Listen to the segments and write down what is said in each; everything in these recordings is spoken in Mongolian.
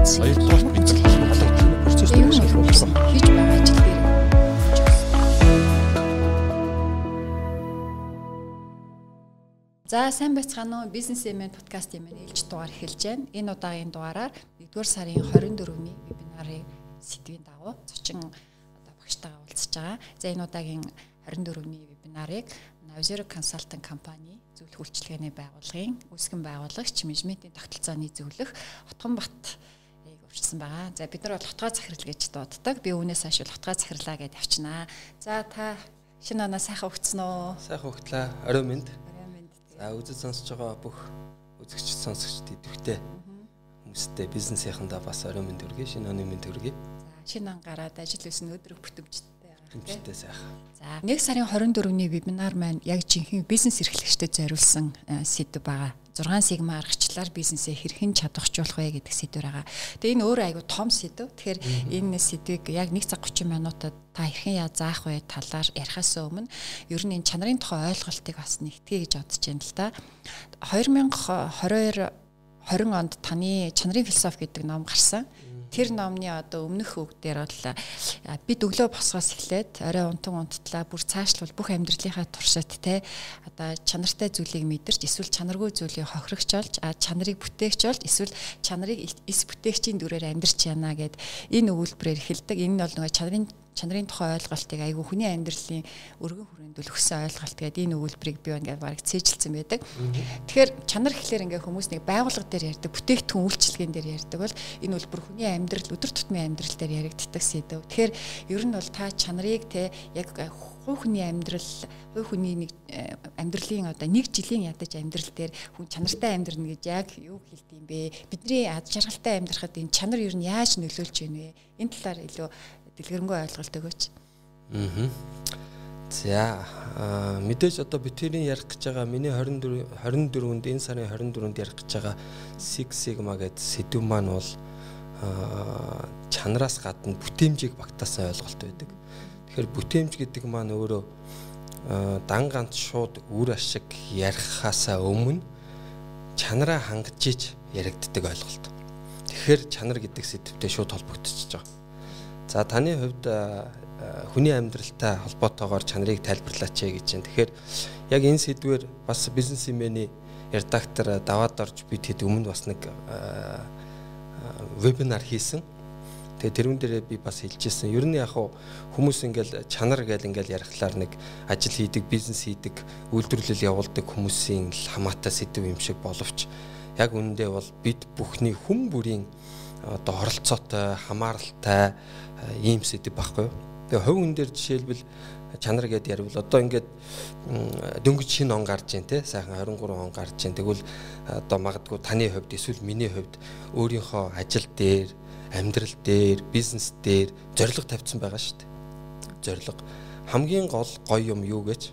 бэлтгэсэн. Хоёрдугаар бид нар холбогдох процесс. Хийж байгаа ажил дээр За сайн байцгаана уу бизнес эмэн подкастын маань ээлж дугаар эхэлж байна. Энэ удаагийн дугаараар 1-р сарын 24-ний вебинарын сэдвийн дагуу зочин одоо багштайгаа уулзж байгаа. За энэ удаагийн 24-ний вебинарыг Navzero Consulting компани зөвлөх үйлчилгээний байгууллагын үүсгэн байгуулагч менежментийн тогтолцооны зөвлөх Отгонбат өвчсөн байгаа. За бид нар бол хотгой захирал гэж дууддаг. Би үүнээс хойш хотгой захирлаа гэж авчнаа. За та шинэ оноо сайхан өгцөн үү? Сайхан өгтлээ. Орой минь. Орой минь. За үзэж сонсож байгаа бүх үзэгч сонсогчд идэвхтэй хүмүүстээ бизнесийнхандаа бас орой минь төргий, шинэ оны минь төргий. За шинэ он гараад ажил өснө өдрөг бүтэмжтэй Тэмцтэй сайхан. За 1 сарын 24-ний вебинар маань яг жинхэнэ бизнес эрхлэгчдэд зориулсан сэдв байгаа. 6 сигма аргачлалаар бизнесээ хэрхэн чадварчуулах вэ гэдэг сэдвэр байгаа. Тэгээ энэ өөрөө айгу том сэдв. Тэгэхээр энэ сэдвийг яг 1 цаг 30 минутад та хэрхэн яа заах вэ талаар ярихаас өмнө ер нь энэ чанарын тухай ойлголтыг бас нэгтгэе гэж бодож байна л да. 2022 20 онд таны чанарын философи гэдэг ном гарсан тэр номны одоо өмнөх үг дээр бол бид өглөө босгоос эхлээд орой унтан унттлаа бүр цаашлбал бүх амьдралынхаа туршид те одоо чанартай зүйлийг мэдэрч эсвэл чанаргүй зүйлийг хохирогч болж а чанарыг бүтээгч болж эсвэл чанарыг эс бүтээгчийн дүрээр амьдрч яана гэд энэ өгүүлбэрээр эхэлдэг. Энэ нь бол нөгөө чанарын чанарын тухай ойлголтыг айгүй хүний амьдралын өргөн хүрээндүүл өгсөн ойлголт гэдэг энэ өгүүлбэрийг би ингээд бараг цээжилсэн байдаг. Тэгэхээр чанар гэхлээр ингээд хүмүүс нэг байгууллага дээр ярьдаг, бүтээгдэхүүн үйлчилгээнд дээр ярьдаг бол энэ үлбэр хүний амьдрал өдөр тутмын амьдрал дээр яригддаг сэдв. Тэгэхээр ер нь бол та чанарыг те яг хувь хүний амьдрал, хувь хүний нэг э, амьдралын одоо нэг жилийн ядаж амьдрал дээр хүн чанартай амьдрна гэж яг юу хэлдэг юм бэ? Бидний ад жаргалтай амьдрахад энэ чанар ер нь яаж нөлөөлж байна вэ? Энэ талаар илүү дэлгэрэнгүй ойлголт өгөөч. Аа. За мэдээж одоо битэрийн ярих гэж байгаа миний 24 24-нд энэ сарын 24-нд ярих гэж байгаа Six Sigma гэдэг сэдв маань бол чанараас гадна бүтээмжийг багтаасан ойлголт байдаг. Тэгэхээр бүтээмж гэдэг маань өөрөө дан ганц шууд үр ашиг ярихаасаа өмнө чанараа хангаж иж яригддаг ойлголт. Тэгэхээр чанар гэдэг сэдвтэй шууд холбогдчихж байгаа. За таны хувьд хүний амьдралтай холбоотойгоор чанарыг тайлбарлаач гэж байна. Тэгэхээр яг энэ сэдвэр бас бизнесмений редактор даваад орж бид хэд өмнө бас нэг вебинар хийсэн. Тэгээ тэрүүн дээрээ би бас хэлжсэн. Ер нь яг хүмүүс ингээл чанар гэл ингээл ярихлаар нэг ажил хийдэг, бизнес хийдэг, үйлдвэрлэл явуулдаг хүмүүсийн хамаатай сэдв юм шиг боловч яг үүндээ бол бид бүхний хүн бүрийн одоо оролцоотой, хамааралтай ийм сэдв байхгүй юу. Тэгээ хувь хүн дээр жишээлбэл чанар гэдээ ярил одоо ингээд дөнгөж шинэ он гарч ийн те сайхан 23 он гарч ийн. Тэгвэл одоо магадгүй таны хувьд эсвэл миний хувьд өөрийнхөө ажил дээр амьдрал дээр бизнес дээр зориг тавьсан байгаа шүү дээ. Зориг. Хамгийн гол гоё юм юу гэж?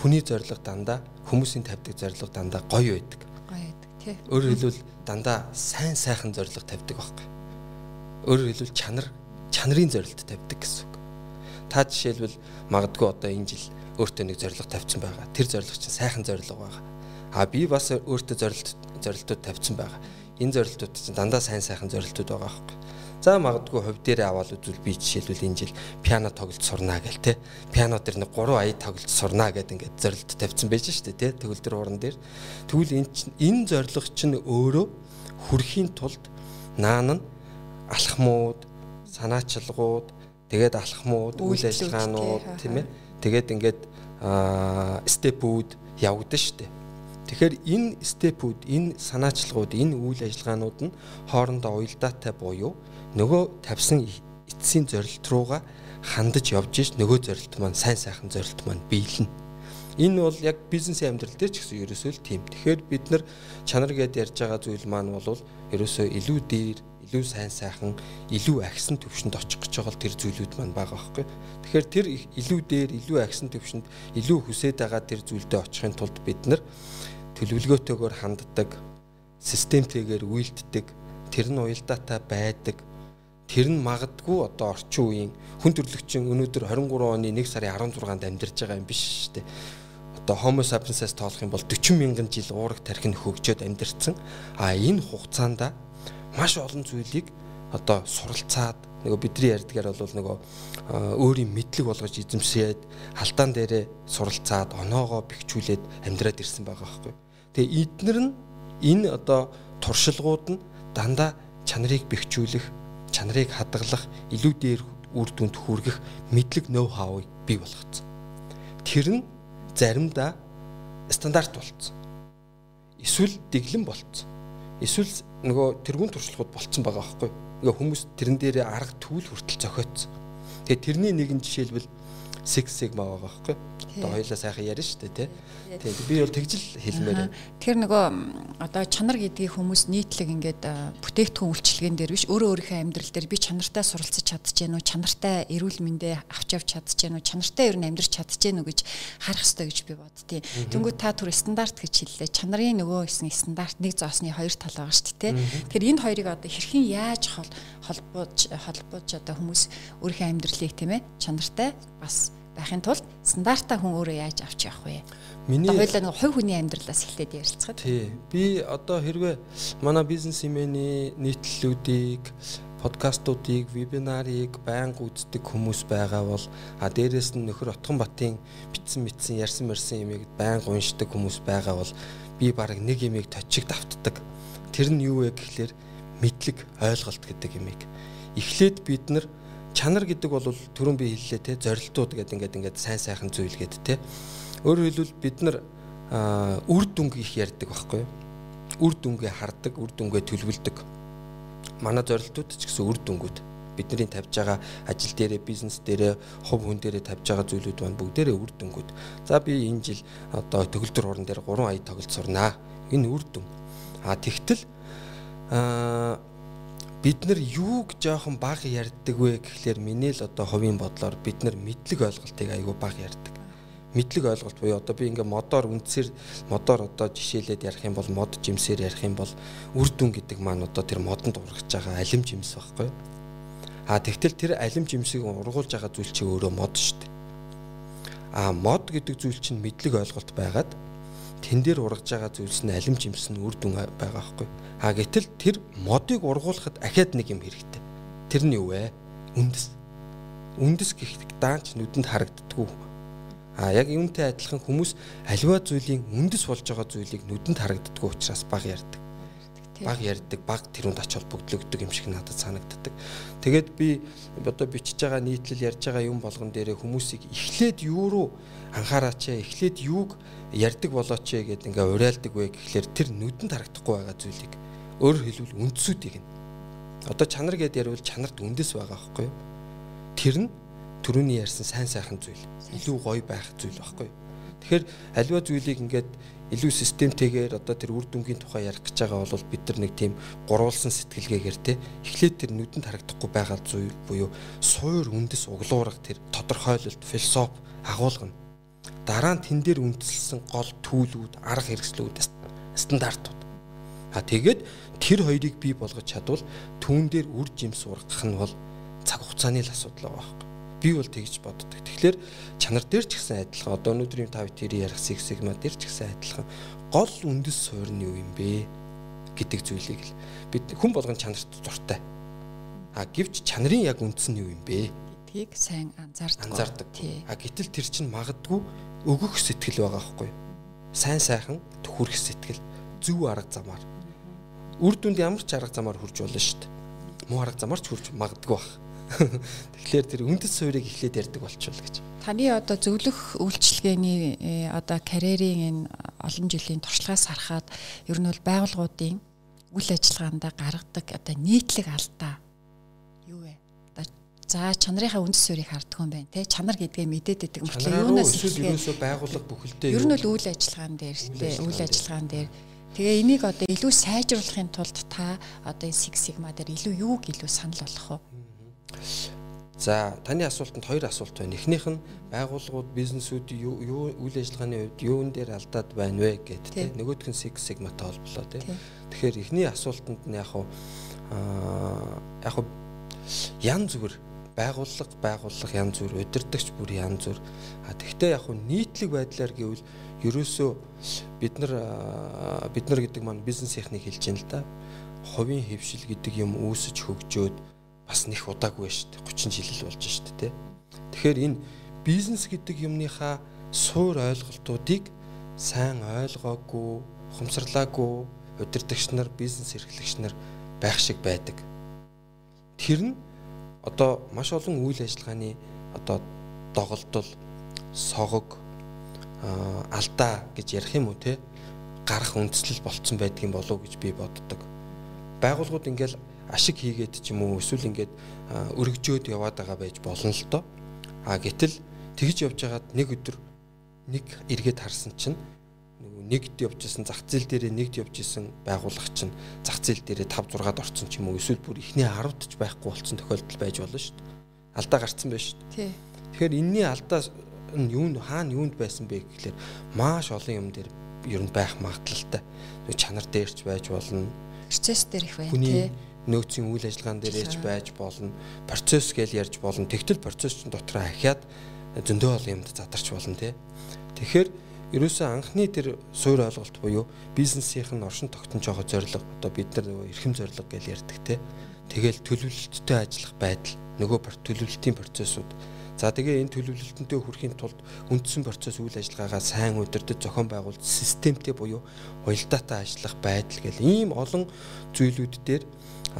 Хүний зориг дандаа хүмүүсийн тавьдаг зориг дандаа гоё байдаг өөрөөр хэлбэл дандаа сайн сайхан зориг тавьдаг байхгүй өөрөөр хэлбэл чанар чанарын зорилт тавьдаг гэсэн үг. Та жишээлбэл магадгүй одоо энэ жил өөртөө нэг зорилго тавьсан байгаа. Тэр зорилго чинь сайхан зорилго байгаа. А би бас өөртөө зорилт зорилтууд тавьсан байгаа. Энэ зорилтууд чинь дандаа сайн сайхан зорилтууд байгаа байхгүй. За магадгүй хувь дээрээ аваад үзвэл би жишээлбэл энэ жил пиано тоглож сурнаа гэл те. Пиано дээр нэг 3 ая тоглож сурнаа гэд ингээд зорилт тавьсан байж штэ те. Тэгвэл тэр уран дээр. Тэгвэл энэ энэ зорилго чинь өөрөө хүрхийн тулд наан нь алхмууд санаачилгууд тэгээд алхмууд үйл ажиллагаанууд тийм ээ тэгээд ингээд степүүд явагдана дээ. Тэгэхээр энэ степүүд, энэ санаачилгууд, энэ үйл ажиллагаанууд нь хоорондоо уялдаатай буюу нөгөө тавьсан эцсийн зорилт руугаа хандаж явж иж нөгөө зорилт маань сайн сайхан зорилт маань биелнэ. Энэ бол яг бизнесийн амьдрал дээр ч гэсэн ерөөсөө л тийм. Тэгэхээр бид нар чанар гэдээ ярьж байгаа зүйл маань бол ерөөсөө илүү дээр илүү сайн сайхан илүү агсан төвшөнд очих гэж байгаа тэр зүйлүүд маань байгаа байхгүй. Тэгэхээр тэр илүү дээр илүү агсан төвшөнд илүү хүсээд байгаа тэр зүйлдээ очихын тулд бид нар төлөвлөгөөтэйгээр ханддаг, системтэйгээр үйлддэг, тэр нь уялдаатай байдаг. Тэр нь магадгүй одоо орчин үеийн хүн төрөлхтөн өнөөдөр 23 оны 1 сарын 16-нд амьдарч байгаа юм биш үү? одоо Homo sapiens-аас тоолох юм бол 40 мянган жил уурах тархин хөгжөөд амьдэрсэн. А энэ хугацаанд маш олон зүйлийг одоо суралцаад нөгөө бидний ярьдгаар бол нөгөө өөрийн мэдлэг болгож эзэмшээд халдаан дээрээ суралцаад оноогоо бэхжүүлээд амьдраад ирсэн байгаа байхгүй. Тэгээ эднэр нь энэ одоо туршилгууд нь дандаа чанарыг бэхжүүлэх, чанарыг хадгалах, илүү дээр үр дүнд хүргэх мэдлэг ноу хавыг бий болгоцсон. Тэр нь заримдаа стандарт болцсон. Эсвэл дэглэм болцсон. Эсвэл нөгөө тэргуун туршлагууд болцсон байгаа байхгүй. Ингээ хүмүүс тэрэн дээрээ арга түүл хүртэл зохиоцсон. Тэгээ тэрний нэгэн жишээлбэл Six Sigma байгаа байхгүй. Одоо хоёлаа сайхан ярина шүү дээ тий. Тийм би бол тэгжил хэлмээр. Тэр нөгөө одоо чанар гэдгийг хүмүүс нийтлэг ингээд бүтээгдэхүүн үйлчлэгэн дээр биш өөрөө өөрийнхөө амьдрал дээр би чанартай суралцж чадчихэв үү, чанартай эрүүл мэндэ авч явж чадчихэв үү, чанартай ер нь амьдрч чадчихэв үү гэж харах хэрэгтэй гэж би боддتي. Тэнгүү та түр стандарт гэж хэллээ. Чанарын нөгөө хэсэг стандарт нэг зоосны хоёр тал байгаа шүү дээ. Тэгэхээр энэ хоёрыг одоо хэрхэн яаж холбооч холбооч одоо хүмүүс өөрийнхөө амьдралыг тийм ээ чанартай бас байхын тулд стандартаа хүн өөрөө яаж авч явах вэ? Миний хоёлаа нэг хувь хүний амьдралаас эхлээд ярилцгаад. Тий. Би одоо хэрвээ манай бизнесмений нийтлэлүүдийг подкастуудыг, вебинарыг байнга үздэг хүмүүс байгаа бол а дээрэс нь нөхөр Отгонбатын битсэн мэтсэн ярьсан мэрсэн юмыг байнга уншдаг хүмүүс байгаа бол би баг нэг юмыг точиг давтдаг. Тэр нь юу вэ гэхлээр мэдлэг, ойлголт гэдэг юмыг. Эхлээд бид нар чанар гэдэг бол түрүүн би хэллээ те зорилтууд гэдэг ингээд ингээд сайн сайхан зүйл гэдэг те. Өөрөөр хэлбэл бид нар үр дүнг их ярьдаг байхгүй үр дүнгээ хардаг үр дүнгээ төлөвлөдөг. Манай зорилтууд ч гэсэн үр дүнгууд бидний тавьж байгаа ажил дээрээ бизнес дээрээ хувь хүн дээрээ тавьж байгаа зүйлүүд байна бүгдээрээ үр дүнгууд за би энэ жил одоо төгөлдөр уран дээр 3 ая тоглолт сурнаа. Энэ үр дүн а тэгтэл аа бид нар юуг жоохон баг ярьдаг вэ гэхлээр миний л одоо хувийн бодлоор бид нар мэдлэг ойлголтыг айгүй баг ярьдаг. Мэдлэг ойлголт буюу одоо би ингээ модоор үндсээр модоор одоо жишээлээд ярих юм бол мод жимсээр ярих юм бол үр дүн гэдэг маань одоо тэр модонд ургаж байгаа алим жимс байхгүй. А тэгтэл тэр алим жимсийг ургуулж байгаа зүйл чи өөрөө мод шүү дээ. А мод гэдэг зүйл чинь мэдлэг ойлголт байгаад тэн дээр ургаж байгаа зүйлс нь алим жимс нь үр дүн байгаа байхгүй. А гэтэл тэр модыг ургуулахад ахаад нэг юм хэрэгтэй. Тэр нь юу вэ? Үндэс. Үндэс гэх даанч нүдэнд харагддаггүй. А яг юунтэй адилхан хүмүүс аливаа зүйлийн үндэс болж байгаа зүйлийг нүдэнд харагддаггүй учраас баг ярьдаг. Баг ярьдаг, баг тэрүүнд ач холбогдлогддог юм шиг надад санагддаг. Тэгээд би одоо бичиж байгаа нийтлэл ярьж байгаа юм болгон дээрээ хүмүүсийг эхлээд юу руу анхаараач эхлээд юуг ярддаг болооч гэдэг ингээ уриалдаг вэ гэхлээр тэр нүдэнд харагдахгүй байгаа зүйлийг өөрөөр хэлбэл үндсүүдийг нь. Одоо чанар гэдээ ярил чанарт үндэс байгаа байхгүй юу? Тэр нь төрөний ярьсан сайн сайхан зүйл илүү гоё байх зүйл байхгүй тэгэхээр аливаа зүйлийг ингээд илүү системтэйгээр одоо тэр үр дүнгийн тухай ярих гэж байгаа бол бид нар нэг тийм гурвалсан сэтгэлгээгээр те эхлээд тэр нүдэнд харагдахгүй байгаа зүйл буюу суур үндэс углуурах тэр тодорхойлолт философи агуулга нь дараа нь тэн дээр үндэслсэн гол төлөвүүд, арга хэрэгслүүд, стандартууд. А тэгээд тэр хоёрыг бий болгож чадвал түүн дээр үр жимс ургах нь бол цаг хугацааны л асуудал байгаа байхгүй. Би бол тэгж боддог. Тэгэхээр чанар дээр ч гэсэн адилхан одоо өнөөдрийн тав тэрийн ярих Six Sigma дээр ч гэсэн адилхан гол үндэс суурь нь юу юм бэ гэдэг зүйлийг л бид хүн болгон чанарт дуртай. А гэвч чанарын яг үндэс нь юу юм бэ? Гэдгийг сайн анзаардаг. Анзаардаг. А гэтэл тэр чинь магадгүй өгөх сэтгэл байгаа байхгүй сайн сайхан төхөрөх сэтгэл зөв арга замаар. Үр дүнд ямар ч арга замаар хүрч болно шүү дээ. Муу арга замаар ч хүрч магадгүй баг тэгэхээр тэр үндэс суурийг эхлээд ярьдаг болчихвол гэж. Таны одоо зөвлөх үйлчлэгээний э, одоо карьерийн энэ олон жилийн туршлагаас харахад ер нь бол байгууллагуудын үйл ажиллагаанд гаргадаг одоо нийтлэг алдаа За чанарынхаа үндэс суурийг харддаг юм байна те чанар гэдгээ мэдээд байдаг мөртлөө юунаас ерөөсөө байгууллага бүхэлдээ ер нь л үйл ажиллагаан дээр те үйл ажиллагаан дээр тэгээ энийг одоо илүү сайжруулахын тулд та одоо энэ Six Sigma дээр илүү юуг илүү санал болгох вэ? За таны асуултанд хоёр асуулт байна. Эхнийх нь байгууллагууд бизнесүүд юу үйл ажиллагааны хувьд юун дээр алдаад байна вэ гэдэг. Нөгөөх нь Six Sigma-тай холболоо тийм. Тэгэхээр эхний асуултанд нь яг аа яг ян зүгээр байгууллага байгууллага янз бүр удирдахч бүр янз бүр а тэгвэл яг хуу нийтлэг байдлаар гэвэл ерөөсөө бид нар бид нар гэдэг маань бизнес техник хэлж байна л да хувийн хөвшил гэдэг юм үүсэж хөгжөөд бас нэх удаагүй шүү дээ. 30 жил л болж шүү дээ. Тэгэхээр энэ бизнес гэдэг юмныхаа суур ойлголтуудыг сайн ойлгоогүй, ухамсарлаагүй удирдагч нар, бизнес эрхлэгч нар байх шиг байдаг. Тэр нь одоо маш олон үйл ажиллагааны одоо доголдол, согог, алдаа гэж ярих юм уу те гарах үндслэл болцсон байдгийн болов гэж би боддог. Байгууллагууд ингээл ашиг хийгээд ч юм уу эсвэл ингээд өргөжөөд яваад байгаа байж болно л доо. А гэтэл тэгж явж байгаад нэг өдөр нэг эргээд харсан чинь нэгд явж исэн зах зээл дээрээ нэгд явж исэн байгууллага чинь зах зээл дээрээ 5 6-ад орсон ч юм уу эсвэл бүр ихний 10-д ч байхгүй болсон тохиолдол байж болно шүү дээ. Алдаа гарцсан байж шүү дээ. Тэгэхээр энэний алдаа нь юунд хаана юунд байсан бэ гэхлээр маш олон юм дээр ер нь байх магадлалтай. Чанар дээрч байж болно. Процесс дээр их байна тий нөөцийн үйл ажиллагаан дээр ярьж байж болно. Процесс гэж ярьж болно. Тэгтэл процесс чинь дотроо ахиад зөндөө олон юмд задарч болно тий. Тэгэхээр ерөөсөө анхны тэр суур ойлголт буюу бизнесийнх нь оршин тогтнож байгаа зорилго одоо бид нар нөгөө эрхэм зорилго гэж ярьдаг те. Тэгэл төлөвлөлттэй ажиллах байдал нөгөө төлөвлөлтийн процессууд За тэгээ энэ төлөвлөлтөнтэй хүрэхийн тулд үндсэн процесс үйл ажиллагаагаа сайн удирдах зохион байгуулалт системтэй буюу уялдаатай ажиллах байдал гэл ийм олон зүйлүүд дээр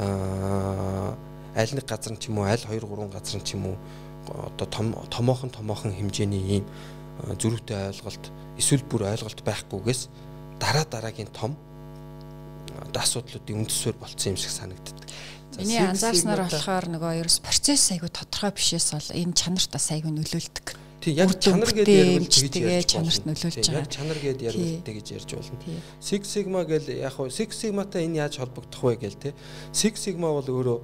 аль нэг газар нь ч юм уу аль 2 3 газар нь ч юм уу одоо том томоохон томоохон хэмжээний ийм зөрүүтэй ойлголт эсвэл бүр ойлголт байхгүйгээс дараа дараагийн том одоо асуудлуудын үндсээр болцсон юм шиг санагддаг. Миний анзаарснаар болохоор нөгөө ерөөс процесс айгүй тодорхой бишээс бол энэ чанарт бас айгүй нөлөөлдөг. Тий яг чанар гэдэг тэгж ярьж чанарт нөлөөлж байгаа. Чанар гэдэг ярил тэгж ярьж болно. Six Sigma гэл яг хуу Six Sigma-тай энэ яаж холбогдох вэ гэл те. Six Sigma бол өөрөө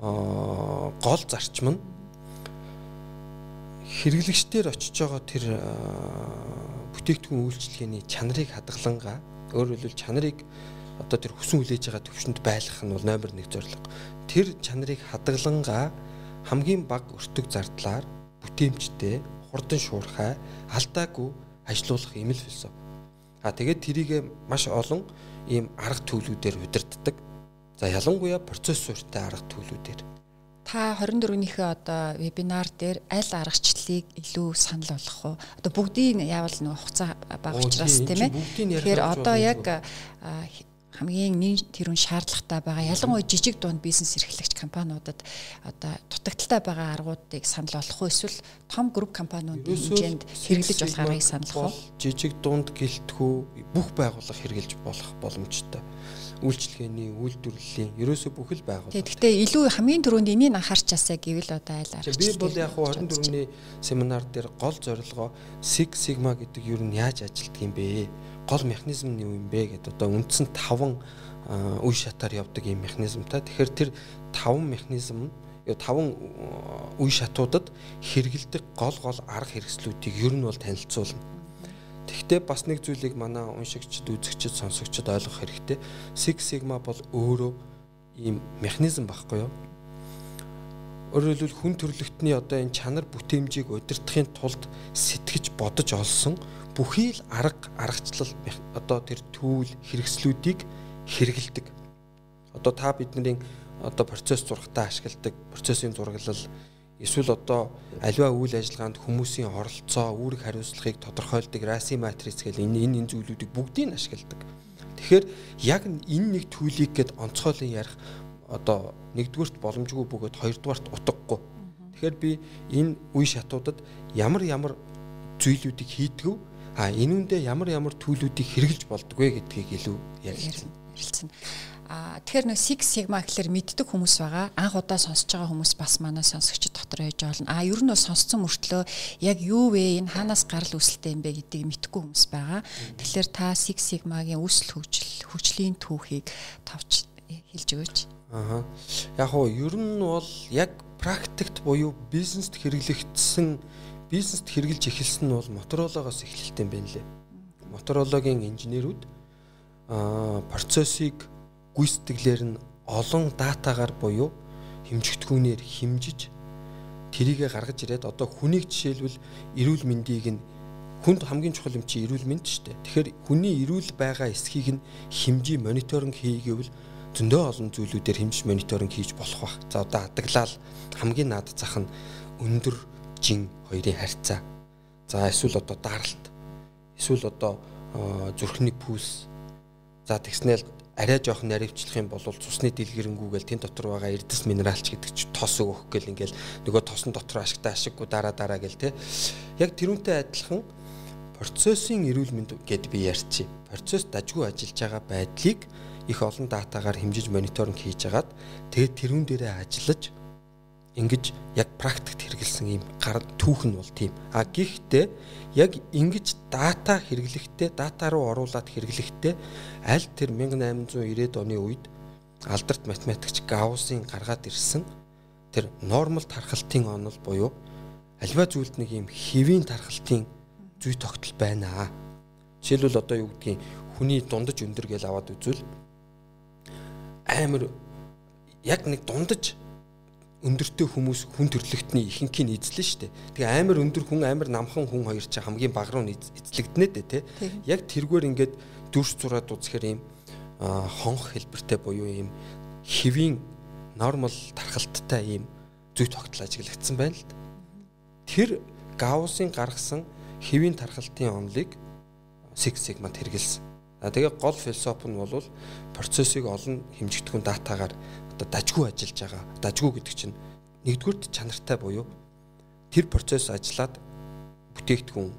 гол зарчим нь хэрэглэгчдэр очиж байгаа тэр бүтээгдэхүүн үйлчлэгээний чанарыг хадгалангаа өөрөөр хэлбэл чанарыг одоо тэр хүсэн хүлээж байгаа төвшөнд байлгах нь бол номер 1 зорилго тэр чанарыг хадгалангаа хамгийн бага өртөг зардлаар бүтээмжтэй хурдан шуурхай алдаагүй ажилуулах юм л философи. А тэгээд тэрийг маш олон ийм арга төлөвлөдөр удирддаг. За ялангуяа процесс суурьтай арга төлөвлөдөр. Та 24-ийнхээ одоо вебинар дээр аль аргачлалыг илүү санал болгох уу? Одоо бүгдийг яавал нэг хугацаа бага учраас тийм ээ. Тэгэхээр одоо яг хамгийн нэн тэрүүн шаардлагатай байгаа ялангуяа жижиг дунд бизнес эрхлэгч компаниудад одоо дутагдaltaй байгаа аргуудыг санал болгох уу эсвэл том групп компаниудын хэмжээнд хэрэглэж болох аргыг санал болгох уу? Жижиг дунд гэлтгүү бүх байгууллага хэрэглэж болох боломжтой үйлчлэгээний үйлдвэрлэлийн ерөөсөө бүх л байгууллага. Тэгэхдээ илүү хамгийн түрүүнд энийг анхаарчаасаа гэвэл одоо айл аргач. Би бол яг 24-ний семинар дээр гол зорилгоо Six Sigma гэдэг юу нь яаж ажилтдаг юм бэ? гол механизм нь юу юм бэ гэдээ одоо үндсэн 5 үе шатаар явдаг юм механизмтай. Тэгэхээр тэр 5 механизм 5 үе шатуудад хэрэгэлдэг гол гол арга хэрэгслүүдийг ер нь бол танилцуулна. Тэгвэл бас нэг зүйлийг манай уншигчд, үзэгчд, сонсогчд ойлгох хэрэгтэй. Six Sigma бол өөрөө ийм механизм багхгүй юу? Өөрөөр хэлбэл хүн төрлөختний одоо энэ чанар бүтээмжийг удирдахын тулд сэтгэж бодож олсон бүхий л арга аргачлал одоо тэр түүл хэрэгслүүдийг хэрэгэлдэг. Одоо та бидний одоо процесс зургатаа ашигладаг процессын зураглал эсвэл одоо аливаа үйл ажиллагаанд хүмүүсийн оролцоо, үүрэг хариуцлагыг тодорхойлдог раси матриц гэл энэ энэ зүйлүүдийг бүгдийг ашигладаг. Тэгэхээр яг энэ нэг төлийг гээд онцгойлон ярих одоо нэгдүгürt боломжгүй бөгөөд хоёрдугаарт утгагүй. Тэгэхээр би энэ үе шатуудад ямар ямар зүйлүүдийг хийдгүү А энүүндээ ямар ямар төлөвүүдийг хэрэгжилж болдгоо гэдгийг илүү ярилцсан. А тэгэхээр нөө Six Sigma гэхэлэр мэддэг хүмүүс байгаа. Анх удаа сонсож байгаа хүмүүс бас манай сонсогчид дотор байж болно. А ер нь сонссон мөртлөө яг юу вэ? Энэ хаанаас гарал үүсэлтэй юм бэ гэдгийг мэдгүй хүмүүс байгаа. Тэгэхээр та Six Sigma-гийн үүсэл хөгжил, хөгжлийн түүхийг тавч хэлж өгөөч. Аа. Яг уу ер нь бол яг практикт буюу бизнест хэрэглэгдсэн бизнест хэрэгжилж эхэлсэн нь бол моторологоос эхэлэлтэй юм байна лээ. Моторологийн инженерүүд аа процессыг гүйцэтгэлээр нь олон датагаар буюу хэмжигдэхүүнээр хэмжиж тэрийгэ гаргаж ирээд одоо хүнийг жишээлбэл эрүүл мэндийг нь хүнд хамгийн чухал юм чи эрүүл мэнд шүү дээ. Тэгэхээр хүний эрүүл байгаа эсхийг нь хэмжиж мониторинг хийгээвэл зөндөө олон зүйлүүдээр хэмжиж мониторинг хийж болох бах. За одоо хадгалал хамгийн наад зах нь өндөр жин хоёрын харьцаа. За эсвэл одоо даралт. Эсвэл одоо зүрхний пульс. За тэгснээл арай жоох наривчлах юм бол цусны дэлгэрэнгүй гэл тэн дотор байгаа эрдэс минералч гэдэг чи тос өгөх гэл ингээл нөгөө тосон дотор ашигтай ашиггүй дараа дараа гэл те яг тэрүүнтэй адилхан процессын эрүүл мэнд гэд би ярьчих. Процесс дажгүй ажиллаж байгаа байдлыг их олон датагаар хэмжиж мониторинг хийж агаад тэгээд тэрүүн дээрээ ажиллаж ингэж яг практикт хэрэгэлсэн ийм гар түүх нь бол тийм. А гэхдээ яг ингэж дата хэрэглэхдээ дата руу оруулаад хэрэглэхдээ аль тэр 1890-ад оны үед алдарт математикч Гауссын гаргаад ирсэн тэр нормал тархалтын онол буюу альва зүйлд нэг ийм хэвийн тархалтын зүй тогтол байна. Жишээлбэл одоо юу гэдгийг хүний дундаж өндөр гэж аваад үзвэл амар яг нэг дундаж өндөртэй хүмүүс хүн төрлөختний ихэнхийг эзлэн шүү дээ. Тэгээ амар өндөр хүн амар намхан хүн хоёр ч хамгийн баг руу эзлэгдэнэ дээ тий. Яг тэргээр ингээд дүрс зураад үзэхээр ийм хонх хэлбэртэй буюу ийм хэвийн нормал тархалттай ийм зүй тогтол ажиглагдсан байна л да. Тэр Гауссын гаргасан хэвийн тархалтын онолыг Six Sigma хэрэгэлсэн. А тэгээ гол философи нь бол процессыг олон хэмжигдэхүүн датагаар одоо дажгүй ажиллаж байгаа. Дажгүй гэдэг чинь нэгдүгürt чанартай буюу тэр процесс ажиллаад бүтээгдэхүүн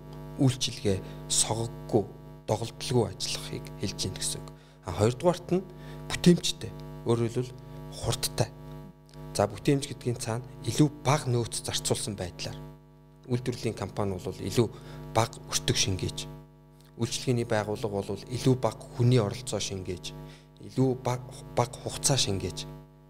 үйлчилгээ согоггүй доголдолгүй ажиллахыг хэлж гин гэсэн үг. А хоёрдугаарт нь бүтээмжтэй. Өөрөөр хэлбэл хурдтай. За бүтээмж гэдгийн цаана илүү бага нөөц зарцуулсан байдлаар үйлдвэрлэлийн компани бол илүү бага өртөг шингээж үйлчлэгээний байгууллага бол илүү бага хүний оролцоо шингээж илүү бага бага хугацаа шингээж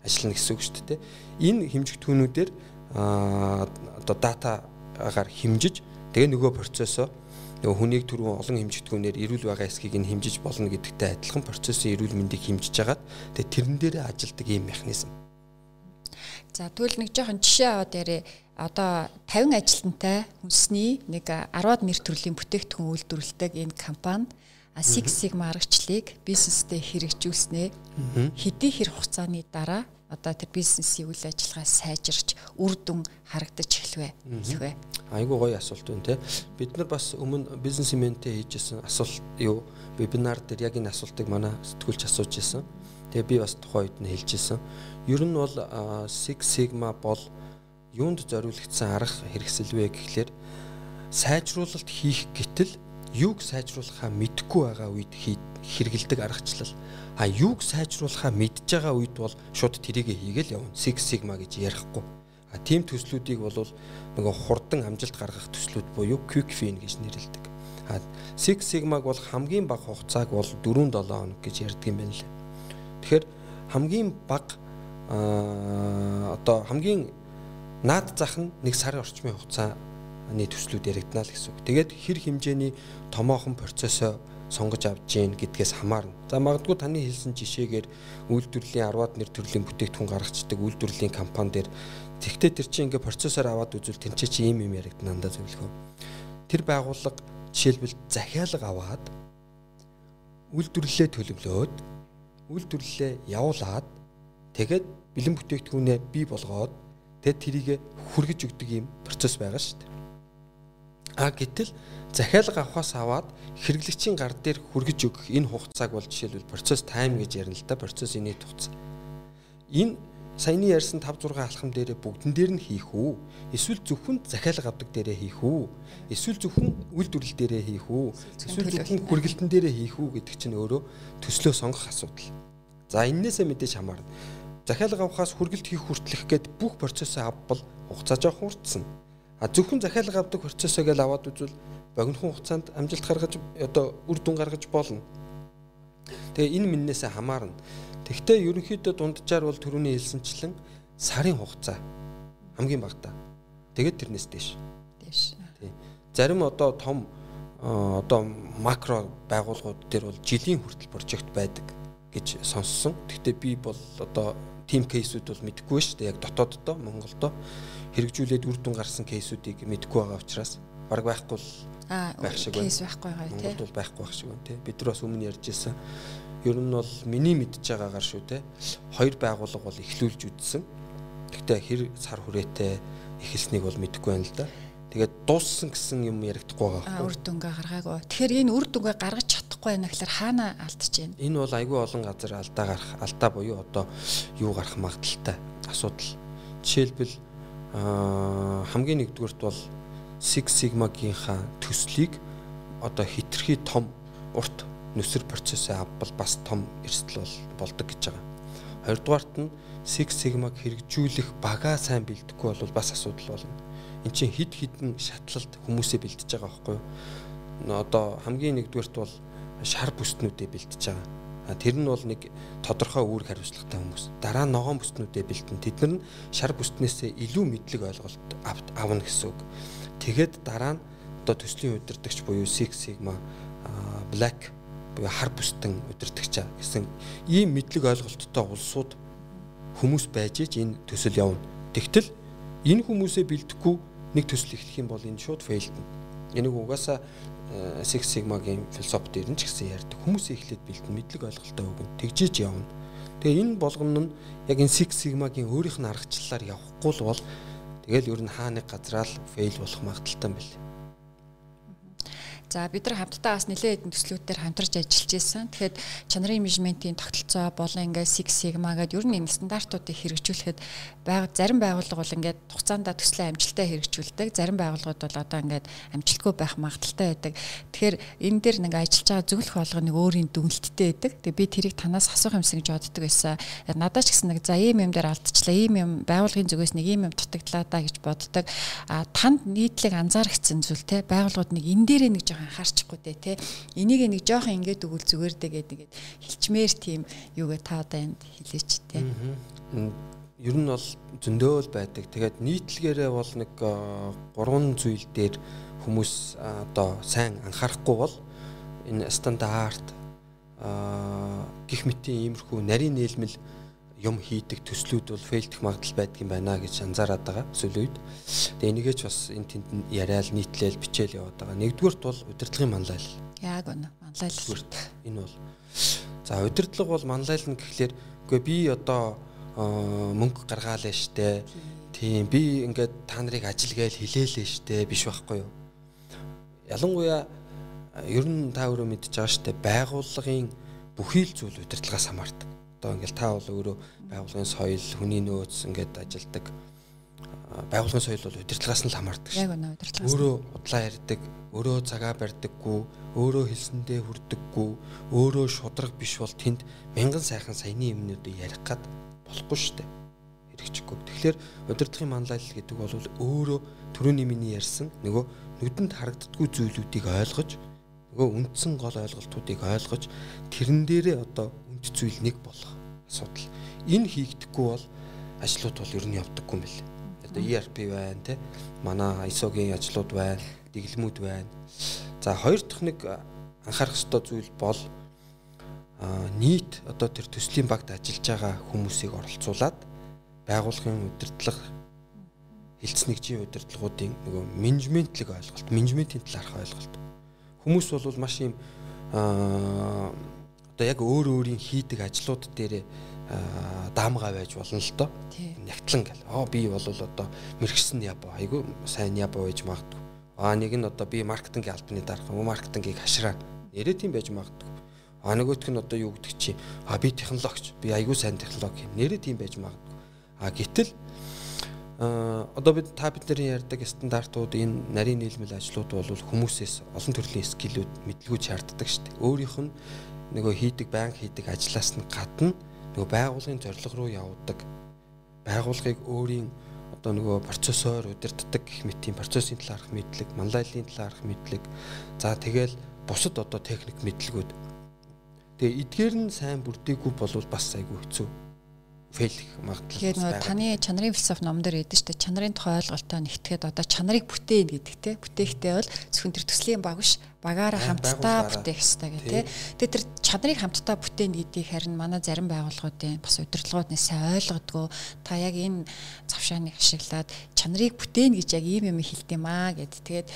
ажиллана гэсэн үг шүү дээ. Энэ хэмжигдэхүүнүүдээр одоо датагаар хэмжиж тэгээ нөгөө процессоо нөгөө хүнийг түрүүн олон хэмжигдэхүүнээр эрүүл байгаа эсхийг нь хэмжиж болно гэдэгтэй адилхан процессын эрүүл мэндийг хэмжиж хагаад тэгээ тэрэн дээрээ ажилдаг ийм механизм. За тэгвэл нэг жоохон жишээ аваад яриа одоо 50 ажилтнтай хүнсний нэг 10-аад нэр төрлийн бүтээгдэхүүн үйлдвэрлэдэг энэ компани Six Sigma аргачлалыг бизнестэй хэрэгжүүлснээ хэдий хэр хугацааны дараа одоо тэр бизнесийн үйл ажиллагаа сайжирч үр дүн харагдаж эхлэвэ хэлвэ. Айгуу гоё асуулт байна те. Бид нар бас өмнө бизнесментэй хийжсэн асуулт юу вебинар дээр яг энэ асуултыг манай сэтгүүлч асууж ирсэн. Тэгээ би бас тухайн үед нь хэлж ирсэн. Ер нь бол Six Sigma бол юунд зориулагдсан арга хэрэгсэлвэ гэхлээр сайжруулалт хийх гэтэл юуг сайжруулахаа мэдэхгүй байгаа үед хэрэгэлдэг аргачлал. А юуг сайжруулахаа мэдж байгаа үед бол шууд тэрийгэ хийгээл явна. Six Sigma гэж ярихгүй. А тийм төслүүдийг бол нөгөө хурдан амжилт гаргах төслүүд буюу quick win гэж нэрлэдэг. А Six Sigma-г бол хамгийн бага хугацааг бол 4-7 хоног гэж ярьдаг юм байна лээ. Тэгэхээр хамгийн бага одоо хамгийн наад зах нь нэг сарын орчмын хугацааны төслүүд яригдана л гэсэн үг. Тэгээд хэр хэмжээний томоохон процессоо сонгож авч гин гэдгээс хамаарна. За магадгүй таны хэлсэн жишээгээр үйлдвэрлэлийн 10-аад нэр төрлийн бүтээгдэхүүн гаргацдаг үйлдвэрлэлийн компани дээр тэгтээ тэр чинь ингээ процессор аваад үзвэл тэнцээ чи ийм юм яригдана даа зөвлөхөө. Тэр байгууллага жишээлбэл захиалга аваад үйлдвэрлэлээ төлөвлөөд үйлдвэрлэлээ явуулаад тэгээд бэлэн бүтээгдэхүүнээ бий болгоод тэгээд тэрийг хүргэж өгдөг юм процесс байгаа шүү дээ. А гэтэл захиалга авахаас аваад хэрэглэгчийн гар дээр хүргэж өгөх энэ хугацааг бол жишээлбэл процесс тайм гэж ярина л да процессын нийт хугацаа. Энэ саяны ярьсан 5 6 алхам дээрээ бүгдэн дээр нь хийх үү? Эсвэл зөвхөн захиалга авдаг дээрээ хийх үү? Эсвэл зөвхөн үйлдвэрлэл дээрээ хийх үү? Эсвэл зөвхөн хүргэлтэн дээрээ хийх үү гэдэг чинь өөрөө төслөө сонгох асуудал. За эннээсээ мэдээж хамаарна. Захиалга авахаас хүргэлт хийх хүртлэх гээд бүх процессыг авбал хугацаа жоох уртсан. А зөвхөн захиалга авдаг процессыг л аваад үзвэл богинохон хугацаанд амжилт гаргаж одоо үр дүн гаргаж болно. Тэгээ энэ миннээсээ хамаарна Тэгвэл ерөнхийдөө дунджаар бол төрөний хэлсэнчлэн сарын хугацаа хамгийн багтаа. Тэгээд тэрнээс дээш. Дээш. Тий. Зарим одоо том одоо макро байгууллагууд дээр бол жилийн хүртэл прожект байдаг гэж сонссон. Гэхдээ би бол одоо тим кейсүүд бол мэдэхгүй шүү дээ. Яг дотооддоо Монголдо хэрэгжүүлээд үр дүн гарсан кейсүүдийг мэдэхгүй байгаа учраас баг байхгүй л байх шиг байна. Кейс байхгүй байгаа тий. Монголд бол байхгүй байх шиг байна тий. Бид нар бас өмнө ярьж ирсэн Ер нь бол миний мэдж байгаагаар шүү те. Хоёр байгууллага бол эхлүүлж үзсэн. Гэхдээ хэр сар хүрээтэй эхэлснийг бол мэдэхгүй байна л да. Тэгээд дууссан гэсэн юм яригдахгүй байгаа А үр дүнгээ гаргаагүй. Тэгэхээр энэ үр дүнгээ гаргаж чадахгүй байна гэхээр хаана алдаж байна? Энэ бол айгүй олон газар алдаа гарах, алдаа буюу одоо юу гарах магадaltaй асуудал. Жишээлбэл хамгийн нэгдүгürt бол Six Sigma-гийнхаа төслийг одоо хитрхи том урт нүсэр процессыг авбал бас том эрсдэл бол болдог гэж байгаа. Хоёрдугаарт нь Six Sigma-г хэрэгжүүлэх багаа сайн бэлдэхгүй бол бас асуудал болно. Эн чинь хид хідэн шатлалт хүмүүсээ бэлдэж байгаа байхгүй юу? Одоо хамгийн нэгдүгээрт бол шар бүстнүүдээ бэлдэж байгаа. Тэр нь бол нэг тодорхой үүрэг хариуцлагатай хүмүүс. Дараа нь ногоон бүстнүүдээ бэлдэн. Тэд нар нь шар бүстнээсээ илүү мэдлэг ойлголт авна гэсэн үг. Тэгээд дараа нь одоо төслийн удирдагч буюу Six Sigma Black буюу хар бүстэн удирдагч гэсэн ийм мэдлэг ойлголттой улсууд хүмүүс байж ич энэ төсөл явна. Тэгтэл энэ хүмүүсээ бэлдэхгүй нэг төсөл эхлэх юм бол энэ шууд фейлдэн. Энийг угаасаа Six Sigma-гийн философи дээр нь ч гэсэн ярьдаг. Хүмүүсээ эхлээд бэлдэн мэдлэг ойлголттой өгөн тэгжээж явна. Тэгээ энэ болгоно нь яг энэ Six Sigma-гийн өөрийнх нь аргачлалаар явахгүй л бол тэгэл ер нь хаа нэг газраа л фейл болох магадaltaй юм байна. За бид нар хамтдаа бас нэлээд хэдэн төслүүдээр хамтарч ажиллаж байсан. Тэгэхэд чанарын менежментийн тогтолцоо болон ингээд Six Sigma гэдэг ер нь энэ стандартуудыг хэрэгжүүлэхэд байга зарим байгууллага бол ингээд хугацаанд төслөө амжилттай хэрэгжүүлдэг. Зарим байгууллагууд бол одоо ингээд амжилтгүй байх магадaltaй байдаг. Тэгэхээр энэ дээр нэг ажиллаж байгаа зөвлөх болгоо нэг өөрийн дүнэлттэй байдаг. Тэгээ би тэрийг танаас асуух юмсан гэж боддог байсан. Надад ч гэсэн нэг за ийм юм дээр алдчихлаа. Ийм юм байгууллагын зүгээс нэг ийм юм дутагдлаа да гэж боддог. А танд нийтлэг анзаарчихсан зүйл те байгууллагууд нэг энэ дээрээ нэг жоохон анхаарчихгүй дээ те. Энийг нэг жоохон ингээд өгвөл зүгээр дээ гэдэг хэлчмээр тийм юугээ та одоо энд хэлээч те. Ер нь бол зөндөөл байдаг. Тэгээд нийтлэгээрээ бол нэг гурван зүйл дээр хүмүүс одоо сайн анхаарахгүй бол энэ стандарт гих мэтийн иймэрхүү нарийн нээлмэл юм хийдэг төслүүд бол фейлдэх магадлал байдаг юм байна гэж анзаараад байгаа сүүлийн үед. Тэгээ энийгээч бас энэ тэнд яриад нийтлэл бичээл яваад байгаа. Нэгдүгürt бол удирдлагын манлайл. Яг үнэ. Манлайл. Энэ бол за удирдлага бол манлайлна гэхлээр үгүй би одоо мөнгө гаргаалаа штэ. Тийм би ингээд та нарыг ажил гээл хилээлээ штэ биш байхгүй юу? Ялангуяа ер нь та өөрөө мэдж байгаа штэ байгууллагын бүхий л зүйл удирдлагаас хамаардаг одоо ингээл та бол өөрөө байгууллагын соёл, хүний нөөц ингээд ажилдаг байгууллагын соёл бол удирдлагаас нь л хамаардаг шүү. Яг үнэ удирдлагаас. Өөрөө удлаа ярьдаг, өөрөө цагаа барьдаггүй, өөрөө хэлсэндээ хүрдэггүй, өөрөө шудраг биш бол тэнд мянган сайхан саяны юмнуудыг ярих гад болохгүй шүү дээ. Хэрэгжихгүй. Тэгэхээр удирдлагын манлайлал гэдэг бол өөрөө төрөний миний ярьсан нөгөө нүдэнд харагддаггүй зүйлүүдийг ойлгож нөгөө үндсэн гол ойлголтуудыг ойлгож тэрэн дээрээ одоо үнд зүйл нэг болох асуудал. Энэ хийгдэхгүй бол ажлууд бол ер нь явдаггүй юм байна. Одоо ERP байна те. Манай ISO-гийн ажлууд байна, дэглэмүүд байна. За хоёр дахь нэг анхаарах ёстой зүйл бол нийт одоо тэр төслийн багт ажиллаж байгаа хүмүүсийг оролцуулаад байгууллагын удирдлага хилцнэгжийн удирдлагуудын нөгөө менежментлэг ойлголт, менежментийн талаарх ойлголт. Хүмүүс бол маш юм одоо яг өөр өөрийн хийдэг ажлууд дээр даамгаа байж болно л доо. Нягтлан гэл. Аа би бол одоо мэрэгсэн ябо айгүй сайн ябо байж магадгүй. Аа нэг нь одоо би маркетингийн албаны дарга, маркетингийг хашраа. Нэрээ тийм байж магадгүй. Аа нөгөөх нь одоо юу гэдэг чи аа би технологич, би айгүй сайн технологи. Нэрээ тийм байж магадгүй. Аа гэтэл одоо бид та бидний ярьдаг стандартууд энэ нарийн нийлмэл ажлууд бол хүмүүсээс олон төрлийн скиллүүд мэдлгүүд шаарддаг шүү дээ. Өөрийнх нь нөгөө хийдэг байнга хийдэг ажлаас нь гадна нөгөө байгуулгын зорилго руу явдаг байгуулгыг өөрийн одоо нөгөө процессор удирддаг гэх мэт тийм процессын талаарх мэдлэг, манлайллын талаарх мэдлэг. За тэгэл бусад одоо техник мэдлэгүүд. Тэгээ эдгээр нь сайн бүрдээгүй болвол бас айгүй хэцүү фейлх магадлал Тэгээд нөгөө таны чанарын философи ном дээр эдэн штэ чанарын тухай ойлголтоо нэгтгэхэд одоо чанарыг бүтээн гэдэг те. Бүтээхтэй бол зөвхөн тэр төслийн баг биш багаараа хамтдаа бүтээх ёстой гэх те. Тэгээд тэр чанарыг хамтдаа бүтээн гэдгийг харин манай зарим байгууллагуудын бас удирдлагууд нь сайн ойлгодгоо. Та яг энэ завшааныг ашиглаад чанарыг бүтээн гэж яг ийм юм хэлт юм аа гэд. Тэгээд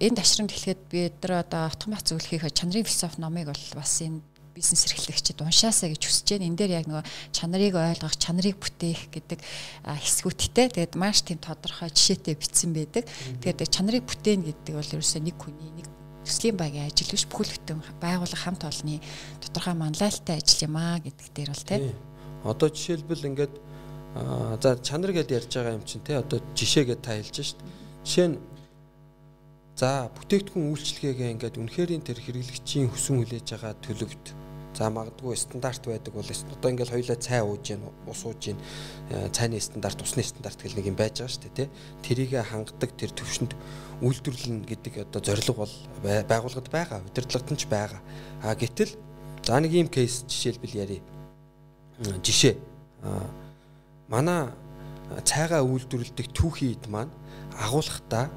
энэ ташрамд хэлэхэд бид нар одоо автомат зөвлөхийг чанарын философи номыг бол бас энэ бизнес эрхлэгчид уншаасаа гэж хүсэж байна. Энэ дээр яг нөгөө чанарыг ойлгох, чанарыг бүтээх гэдэг хэсгүүдтэй. Тэгээд маш тийм тодорхой жишээтэй бичсэн байдаг. Тэгээд чанарыг бүтээн гэдэг бол ерөөсөө нэг хүний нэг төслийн багийн ажил биш бүхэл бүтэн байгууллага хамт олонны тодорхой манлайлалтай ажил юм аа гэдэг дээр бол тийм. Одоо жишээлбэл ингээд за чанар гэдээ ярьж байгаа юм чинь тий одоо жишээгээ та хэлж шít. Жишээ нь за бүтээгдэхүүн үйлчлэгээгээ ингээд үнэхэрийн тэр хэрэглэгчийн хүсэн хүлээж байгаа төлөвт за магадгүй стандарт байдаг бол одоо ингээд хоёулаа цай ууж гин ус ууж гин цайны стандарт усны стандарт гэл нэг юм байж байгаа шүү дээ тий. Тэрийг хангадаг тэр төвшөнд үйлдвэрлэн гэдэг одоо зорилго бол байгууллагад байгаа удирдлагад нь ч байгаа. А гэтэл за нэг юм кейс жишээлбэл ярив жишээ. Манай цайгаа үйлдвэрлэдэг түүхийд маань агуулгахдаа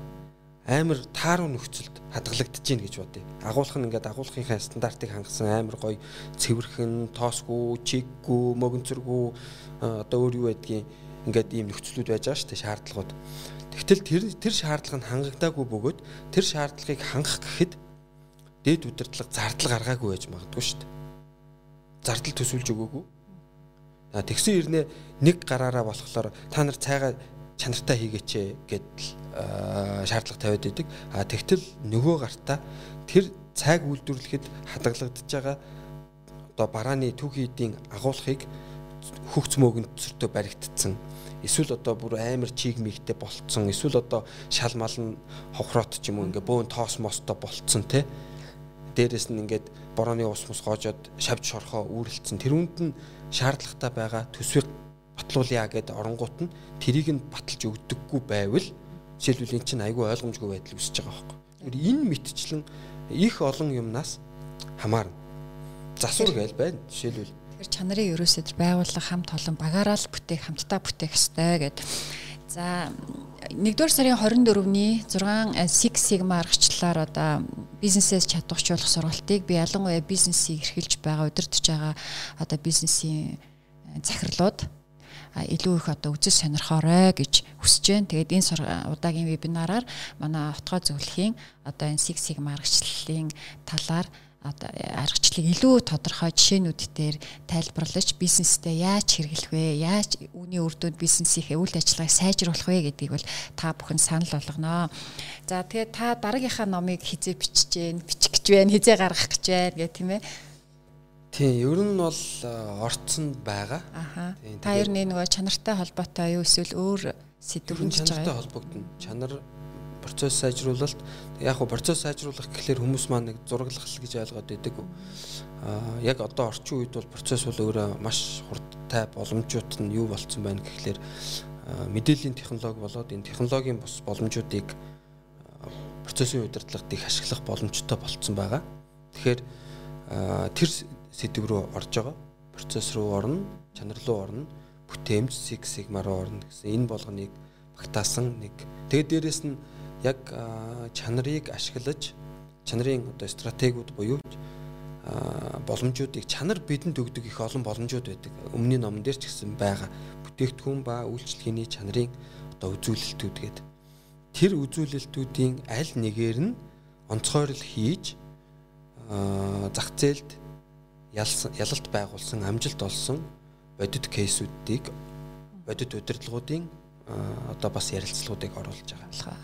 амар тааруу нөхцөлд хадгалагдаж гин гэж бодъё. Агуулх нь ингээд агуулгынхаа стандартыг хангасан амар гоё цэвэрхэн, тоосгүй, чиггүй, мөгөнцөргүй одоо өөр юу байдгийг ингээд ийм нөхцлүүд байж байгаа шүү дээ шаардлагууд. Тэгтэл тэр тэр шаардлага нь хангагдаагүй бөгөөд тэр шаардлагыг хангах гэхэд дээд удирдлага зардал гаргаагүй байж магадгүй шүү дээ. Зардал төсвөлж өгөөгүй. Тэгсэн ирнэ нэг гараараа болохоор та нар цайгаа чанартай хийгээч гэдэл шаардлага тавиад идэг. А тэгтэл нөгөө гартаа тэр цайг үйлдвэрлэхэд хадгалагдаж байгаа одоо барааны түүхийдийн агуулгыг хөгц мөгөнцөртөө баригдсан. Эсвэл одоо бүр амар чиг мигтэй болцсон. Эсвэл одоо шал мал нь хохроот ч юм уу ингээ бөөн тоос мостой болцсон те. Дээрээс нь ингээд борооны ус мус гоожоод шавж шорхоо үүрэлцэн. Тэр үнд нь шаардлагатай байгаа төсвийг батлуулъя гэд оронгууд нь тэрийг нь баталж өгдөггүй байвал эн чинь айгүй ойлгомжгүй байдал үүсэж байгаа байхгүй. Энэ мэтчлэн их олон юмнаас хамаарна. Засвар гээл байна. Жишээлбэл тэр чанарыг ерөөсөө байгууллага хамт олон багаараа л бүтээх хамтдаа бүтээх ёстой гэдэг. За 1-р сарын 24-ний 6 Six Sigma аргачлалаар одоо бизнесээс чадварчлуулах сургалтыг би ялангуяа бизнесийг эрхэлж байгаа удирдах байгаа одоо бизнесийн захирлууд илүү их одоо үзэл сонирхоорой гэж хүсэж байна. Тэгээд энэ удаагийн вебинараар манай утгаа зөвлөхийн одоо энэ Six Sigma аргачлалын талаар одоо аргачлалыг илүү тодорхой жишээнүүд дээр тайлбарлаж бизнестэй яаж хэрэглэх вэ? Яаж үүний үр дүнд бизнесийнхээ үйл ажиллагааг сайжруулах вэ гэдгийг бол та бүхэн санал болгоно. За тэгээд та дараагийнхаа номыг хизээ бичиж гэн, бичих гэж байна, хизээ гаргах гэж байна гэх тийм ээ. Тийм, ер нь бол орцсон байгаа. Аха. Та ер нь нөгөө чанартай холбоотой юу эсвэл өөр сэдв байгаа. Чанартай холбогдно. Чанар процесс сайжруулалт яг хөө процесс сайжруулах гэхлээр хүмүүс маань нэг зураглах гэж ойлгоод байдаг. Аа яг одоо орчин үед бол процесс бол өөрөө маш хурдтай боломжууд нь юу болцсон байна гэхлээр мэдээллийн технологи болоод энэ технологийн бус боломжуудыг процессын удирдлагад их ашиглах боломжтой болцсон байгаа. Тэгэхээр тэр сэдв рүү орж байгаа. Процесс руу орно, чанар руу орно, бүтээмж Six Sigma руу орно гэсэн энэ болгоныг багтаасан нэг. Тэгээд дээрэс нь яг чанарыг ашиглаж чанарын одоо стратегиуд буюу боломжуудыг чанар бидэнд өгдөг их олон боломжууд байдаг. Өмнөний номон дээр ч гэсэн байгаа. Бүтээгдэхүүн ба үйлчлэгээний чанарын одоо үзүүлэлтүүд гэдэг. Тэр үзүүлэлтүүдийн аль нэгээр нь онцгойрол хийж зах зээлд ялалт байгуулсан амжилт олсон бодит кейсүүдийг бодит удирдлагуудын одоо бас ярилцлагуудыг оруулж байгаа.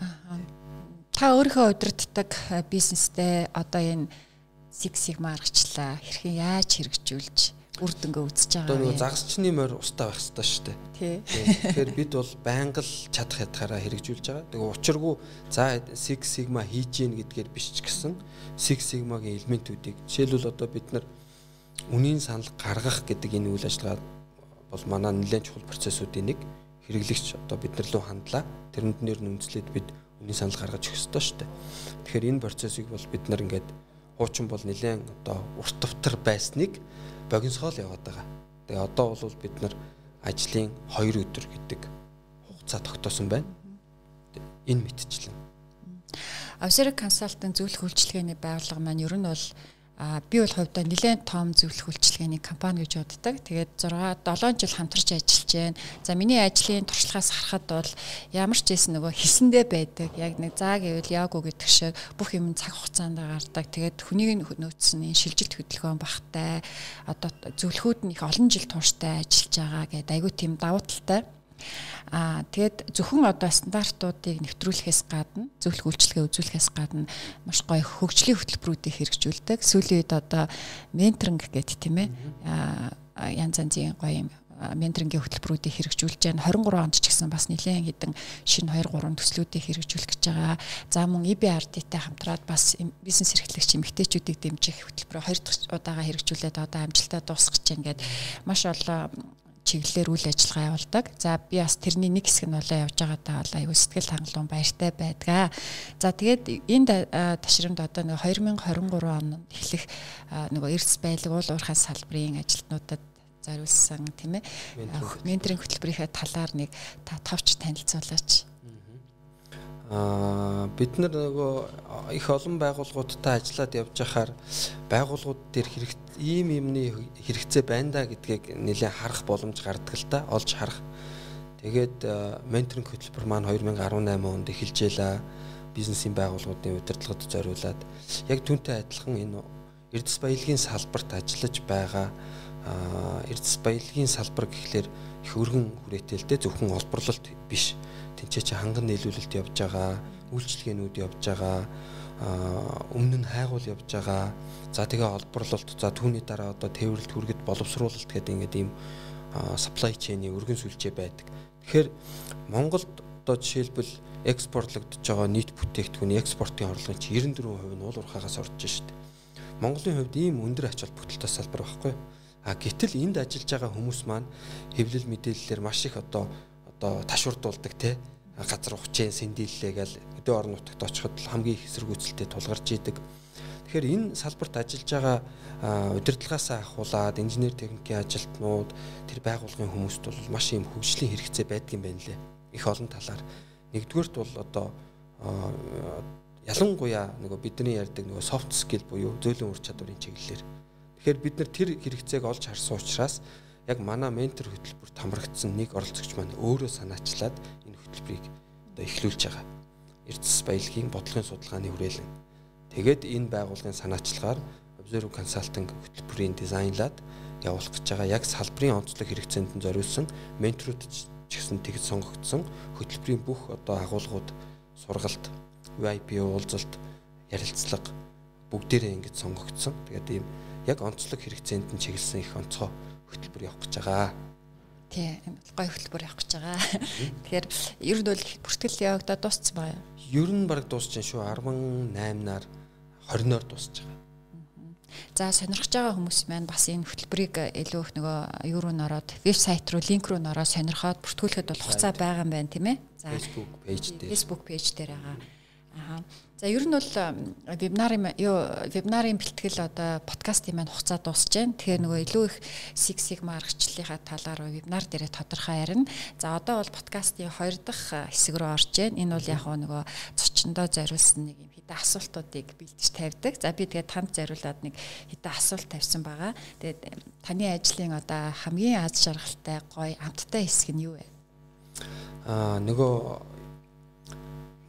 Та өөрийнхөө удирддаг бизнестэй одоо энэ Six Sigma аргачлаа хэрхэн яаж хэрэгжүүлж үр дүнгээ үзэж байгаа вэ? Одоо загасчны морь устаа байх хэрэгтэй шүү дээ. Тэгэхээр бид бол байнга л чадах ятгаараа хэрэгжүүлж байгаа. Тэгээ учиргүй за Six Sigma хийж гин гэдгээр биш ч гэсэн Six Sigma-гийн элементүүдийг жишээлбэл одоо бид нар үнийн санал гаргах гэдэг энэ үйл ажиллагаа бол манай нэлээд чухал процессуудын нэг хэрэглэгч одоо бид нар рүү хандлаа. Тэрэнд нэр нь үндэслээд бид үнийн санал гаргаж өгөх ёстой шүү дээ. Тэгэхээр энэ процессыг бол бид нар ингээд хуучин бол нэлээд одоо урт тавтар байсныг богиносгоол яваад байгаа. Тэгээ одоо бол бид нар ажлын 2 өдөр гэдэг хугацаа тогтоосон байна. Энэ мэтчлэн. Авсерик консалтинг зөвлөх үйлчилгээний байгууллага маань ер нь бол А би бол хувьдаа нэлээд том зөвлөх үйлчилгээний компани гэж боддог. Тэгээд 6 7 жил хамтарч ажиллаж байна. За миний ажлын туршлагаас харахад бол ямар ч байсан нөгөө хийсэндээ байдаг. Яг нэг заа гэвэл уу гэдэг шиг бүх юм цаг хугацаанд гардаг. Тэгээд хүнийг нөөцсөн энэ шилжилт хөдөлгөөн багтай одоо зөвлөхүүд нь их олон жил тууштай ажиллаж байгаа гэдэг айгүй тийм давуу талтай. Аа тэгэд зөвхөн одоо стандартуудыг нэвтрүүлэхээс гадна зөвлөх үйлчилгээ үзүүлэхээс гадна маш гоё хөгжлийн хөтөлбөрүүдийг хэрэгжүүлдэг. Сүүлийн үед одоо менторинг гэдэг тийм ээ. Аа янз янзын гоё юм менторингийн хөтөлбөрүүдийг хэрэгжүүлж байна. 23 онд ч гэсэн бас нэлээд хэдэн шинэ 2 3 төслүүдийг хэрэгжүүлэх гэж байгаа. За мөн EBRD-тэй хамтраад бас бизнес эрхлэгч эмэгтэйчүүдийг дэмжих хөтөлбөрөөр хоёр дахь удаага хэрэгжүүлээд одоо амжилтаа дуусгаж байна гэд маш олон чиглэлээр үйл ажиллагаа явуулдаг. За би бас тэрний нэг хэсэг нь болоо явж байгаадаа бол аюу сэтгэл хангалуун баяртай байдгаа. За тэгээд энэ ташрамд одоо нэг 2023 онд эхлэх нөгөө эрдэс байлаг уул уурхай салбарын ажилтнуудад зориулсан тийм ээ менторинг хөтөлбөрийнхээ талаар нэг та товч танилцуулаач. Аа бид нар нөгөө их олон байгууллагуудтай ажиллаад явж байхаар байгууллагууд дээр хэрэг ийм юмны хэрэгцээ байна да гэдгийг нэлээд харах боломж гардаг л да олж харах. Тэгээд менторинг хөтөлбөр маань 2018 онд эхэлжээ. Бизнесийн байгууллагуудын удирдлагад зориулаад яг түүнтэй адилхан энэ эрдэс баялагын салбарт ажиллаж байгаа эрдэс баялагын салбар гэхлээр их өргөн хүрээтэй зөвхөн олборлолт биш тэнцээ чи ханган нийлүүлэлт явж байгаа, үйлчлэгээнүүд явж байгаа, өмнө нь хайгуул явж байгаа. За тэгээ олборлолт за түүний дараа одоо тээвэрлэлт хүргэд боловсруулалт гэдэг ингээд ийм supply chain-ийн өргөн сүлжээ байдаг. Тэгэхээр Монголд одоо жишээлбэл экспортлогдож байгаа нийт бүтээгдэхүүний экспортын орлогын 94% нь уул уурхаагаас орж шүү дээ. Монголын хувьд ийм өндөр ач холбогдолтой салбар байхгүй. А гэтэл энд ажиллаж байгаа хүмүүс маань хэвлэл мэдээллээр маш их одоо одоо ташурдуулдаг те газар ухчийн сэндиллээ гэл өдөө орон нутагт очиход хамгийн их эсэргүүцэлтэй тулгарч идэг. Тэгэхээр энэ салбарт ажиллаж байгаа удирдлагаасаа ахуулаад инженер техникийн ажилтнууд тэр байгууллагын хүмүүст бол маш юм хөгжлийн хэрэгцээ байдаг юм байна лээ. Их олон талаар. Нэгдүгээрт бол одоо ялангуяа нөгөө бидний ярьдаг нөгөө soft skill буюу зөөлөн ур чадварын чиглэлээр. Тэгэхээр бид нар тэр хэрэгцээг олж харсан учраас яг манай ментор хөтөлбөрт хамрагдсан нэг оролцогч маань өөрөө санаачлаад энэ хөтөлбөрийг одоо эхлүүлж байгаа. Эрдэс баялагын бодлогын судалгааны хүрээлэн. Тэгээд энэ байгууллагын санаачлагаар Observe Consulting хөтөлбөрийн дизайнлаад явуулах гэж байгаа. Яг салбарын онцлог хэрэгцээнд нь зориулсан менторууд ч гэсэн тэгж сонгогдсон хөтөлбөрийн бүх одоо агуулгууд сургалт, VIP уулзалт, ярилцлага бүгдээрээ ингэж сонгогдсон. Тэгээд ийм яг онцлог хэрэгцээнд нь чиглэсэн их онцгой хөтөлбөр явах гэж байгаа. Тий, гой хөтөлбөр явах гэж байгаа. Тэгэхээр ер нь бол бүртгэл явагдаад дууссан байна. Ер нь баг дуусчихсан шүү. 18-наар 20-ноор дуусч байгаа. За сонирхож байгаа хүмүүс маань бас энэ хөтөлбөрийг илүү их нөгөө юу руу нороод вебсайт руу линк руу нороод сонирхоод бүртгүүлэхэд бол хугацаа байгаа юм байна тийм ээ. За Facebook пэйж дээр. Facebook пэйж дээр байгаа. Аа. За ер нь бол вебинарын юу вебинарын бэлтгэл одоо подкастын маань хугацаа дуусж байна. Тэгэхээр нөгөө илүү их Six Sigma аргачлалынхаа талаар вебинар дээрээ тодорхой ярина. За одоо бол подкастын хоёр дахь хэсэг рүү орж байна. Энэ бол яг нөгөө зочиндоо зориулсан нэг юм хэдэн асуултуудыг бэлдэж тавьдаг. За би тэгээд танд зориулаад нэг хэдэн асуулт тавьсан байгаа. Тэгээд таны ажлын одоо хамгийн аз жаргалтай гоё амттай хэсэг нь юу вэ? Аа нөгөө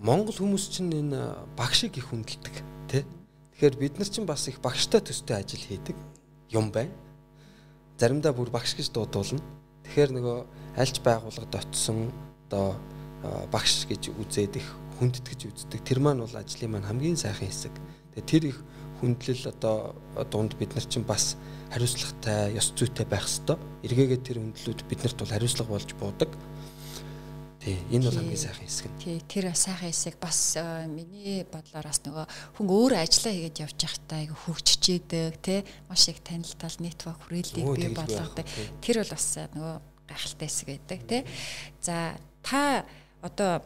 Монгол хүмүүс чинь энэ багшийг их хүндэлдэг тий. Тэгэхээр бид нар чинь бас их багштай төстэй ажил хийдэг юм байна. Заримдаа бүр багш гэж дуудуулна. Тэгэхээр нөгөө альж байгууллагад очисон одоо багш гэж үзээд их хүндэтгэж үздэг. Тэр маань бол ажлын маань хамгийн сайхан хэсэг. Тэгээ тэр их хүндлэл одоо дунд бид нар чинь бас хариуцлагатай, ёс зүйтэй байх ёстой. Эргээгээ тэр хүндлэлүүд биднэрт бол хариуцлага болж буудаг. Тий, энэ бол хамгийн сайхан хэсэг. Тий, тэр сайхан хэсэг бас э, миний бодлоор бас нөгөө хүн өөр ажиллаа хийгээд явж байхдаа айгу хөгжиж идэг, тий, маш их танилтал, нэтворк хүрээллийг бий болгодог. Тэр бол бас э, нөгөө гайхалтай хэсэг байдаг, тий. За, та одоо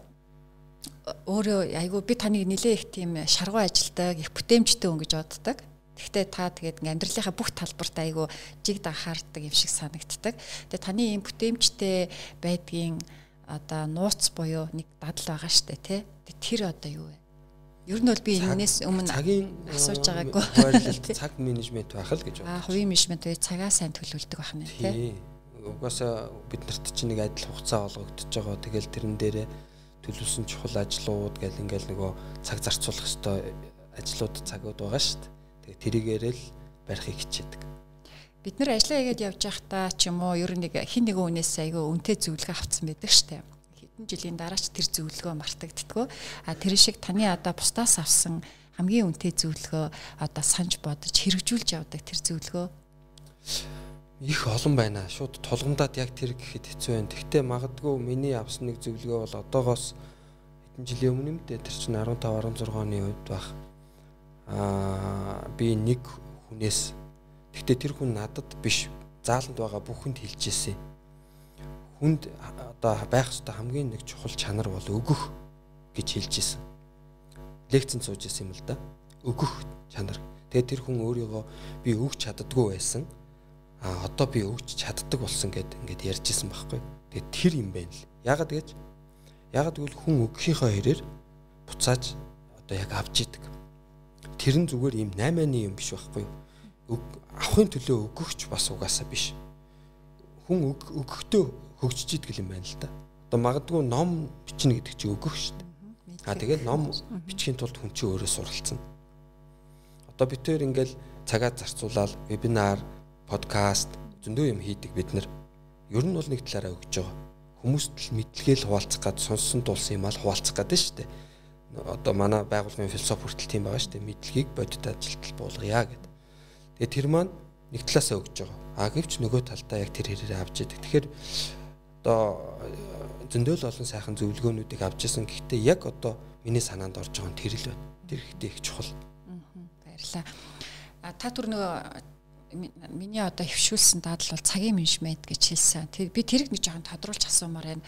өөрөө айгу би таныг нилээ их тийм шаргуу ажилдаг, их бүтээмжтэй хүн гэж боддог. Гэхдээ та тэгээд амьдралынхаа бүх талбарт айгу жиг дахаардаг юм шиг санагддаг. Тэгээд таны ийм бүтээмжтэй байдгийн одоо нууц буюу нэг дадал байгаа штэ тий. Тэр одоо юу вэ? Ер нь бол би энэс өмнө цагийн асууж э, байгаагүй. цаг менежмент байх л гэж аа байна. хувийн менежмент үе цагаа сайн төлөвлөдөг байна тий. Тий. Угаасаа бид нарт чинь нэг адил хугацаа олгогдож байгаа. Тэгэл тэрэн дээрээ төлөвлөсөн чухал ажлууд гэл ингээл нөгөө цаг зарцуулах хэвээр ажлууд цагууд байгаа дээ. Тэгээ тэрийгээрээ л барихыг хичээдэг. Бид нэр ажиллаа хийгээд явж байхдаа ч юм уу ер нь нэг хин нэгэн үнээс айгүй үнэтэй зөвлөгөө авцсан байдаг штэ. Хэдэн жилийн дараач тэр зөвлөгөө мартагддггүй. А тэр шиг таны одоо бусдаас авсан хамгийн үнэтэй зөвлөгөө одоо санаж бодож хэрэгжүүлж явдаг тэр зөвлөгөө Их олон байна. Шууд тулгамдаад яг тэр гэхэд хэцүү байна. Гэхдээ магадгүй миний авсан нэг зөвлөгөө бол одоогоос хэдэн жилийн өмнө юм дээ. Тэр чинь 15 16 оны үед баг. Аа би нэг хүнээс Гэхдээ тэр хүн надад биш зааланд байгаа бүх хүнд хэлж ирсэн. Хүнд одоо байх ёстой хамгийн нэг чухал чанар бол өгөх гэж хэлж ирсэн. Лекцэн сууж ирсэн юм л да. Өгөх чанар. Тэгээд тэр хүн өөрийгөө би өгч чаддгүй байсан. А одоо би өгч чаддаг болсон гэд ингээд ярьж ирсэн байхгүй. Тэгээд тэр юм байна л. Ягаад гэж? Ягаад гэвэл хүн өгөхийнхөө хэрээр буцааж одоо яг авч идэг. Тэр нь зүгээр ийм 8-ны юм биш байхгүй юу? Авахын төлөө өгөхч бас угаасаа биш. Хүн өгөхдөө хөгжиж идэг юм байна л да. Одоо магадгүй ном бичнэ гэдэг чинь өгөх шүү дээ. А тэгээд ном бичхийн тулд хүн чинь өөрөө суралцсан. Одоо бид тээр ингээл цагаа зарцуулаад вебинар, подкаст зөндөө юм хийдэг бид нар. Ер нь бол нэг талаараа өгж байгаа. Хүмүүст л мэдлэгээл хуваалцах гад сонссон дулсан юм аа хуваалцах гэдэг шүү дээ. Одоо манай байгууллагын философи хүртэл тийм байгаа шүү дээ. Мэдлэгийг бодит ажилтал буулгая гэдэг. Тэгээ тэр маань нэг талаасаа өгж байгаа. А гэвч нөгөө талдаа яг тэр хэрэг авч идэг. Тэгэхээр одоо зөндөл олон сайхан зөвлөгөөнүүдийг авч исэн. Гэхдээ яг одоо миний санаанд орж байгаа нь тэр л байна. Тэр ихтэй их чухал. Баярлалаа. А та түр нөгөө миний одоо хөвшүүлсэн даадал бол цагийн менежмент гэж хэлсэн. Би тэрийг нэг жоохон тодруулж асуумаар байна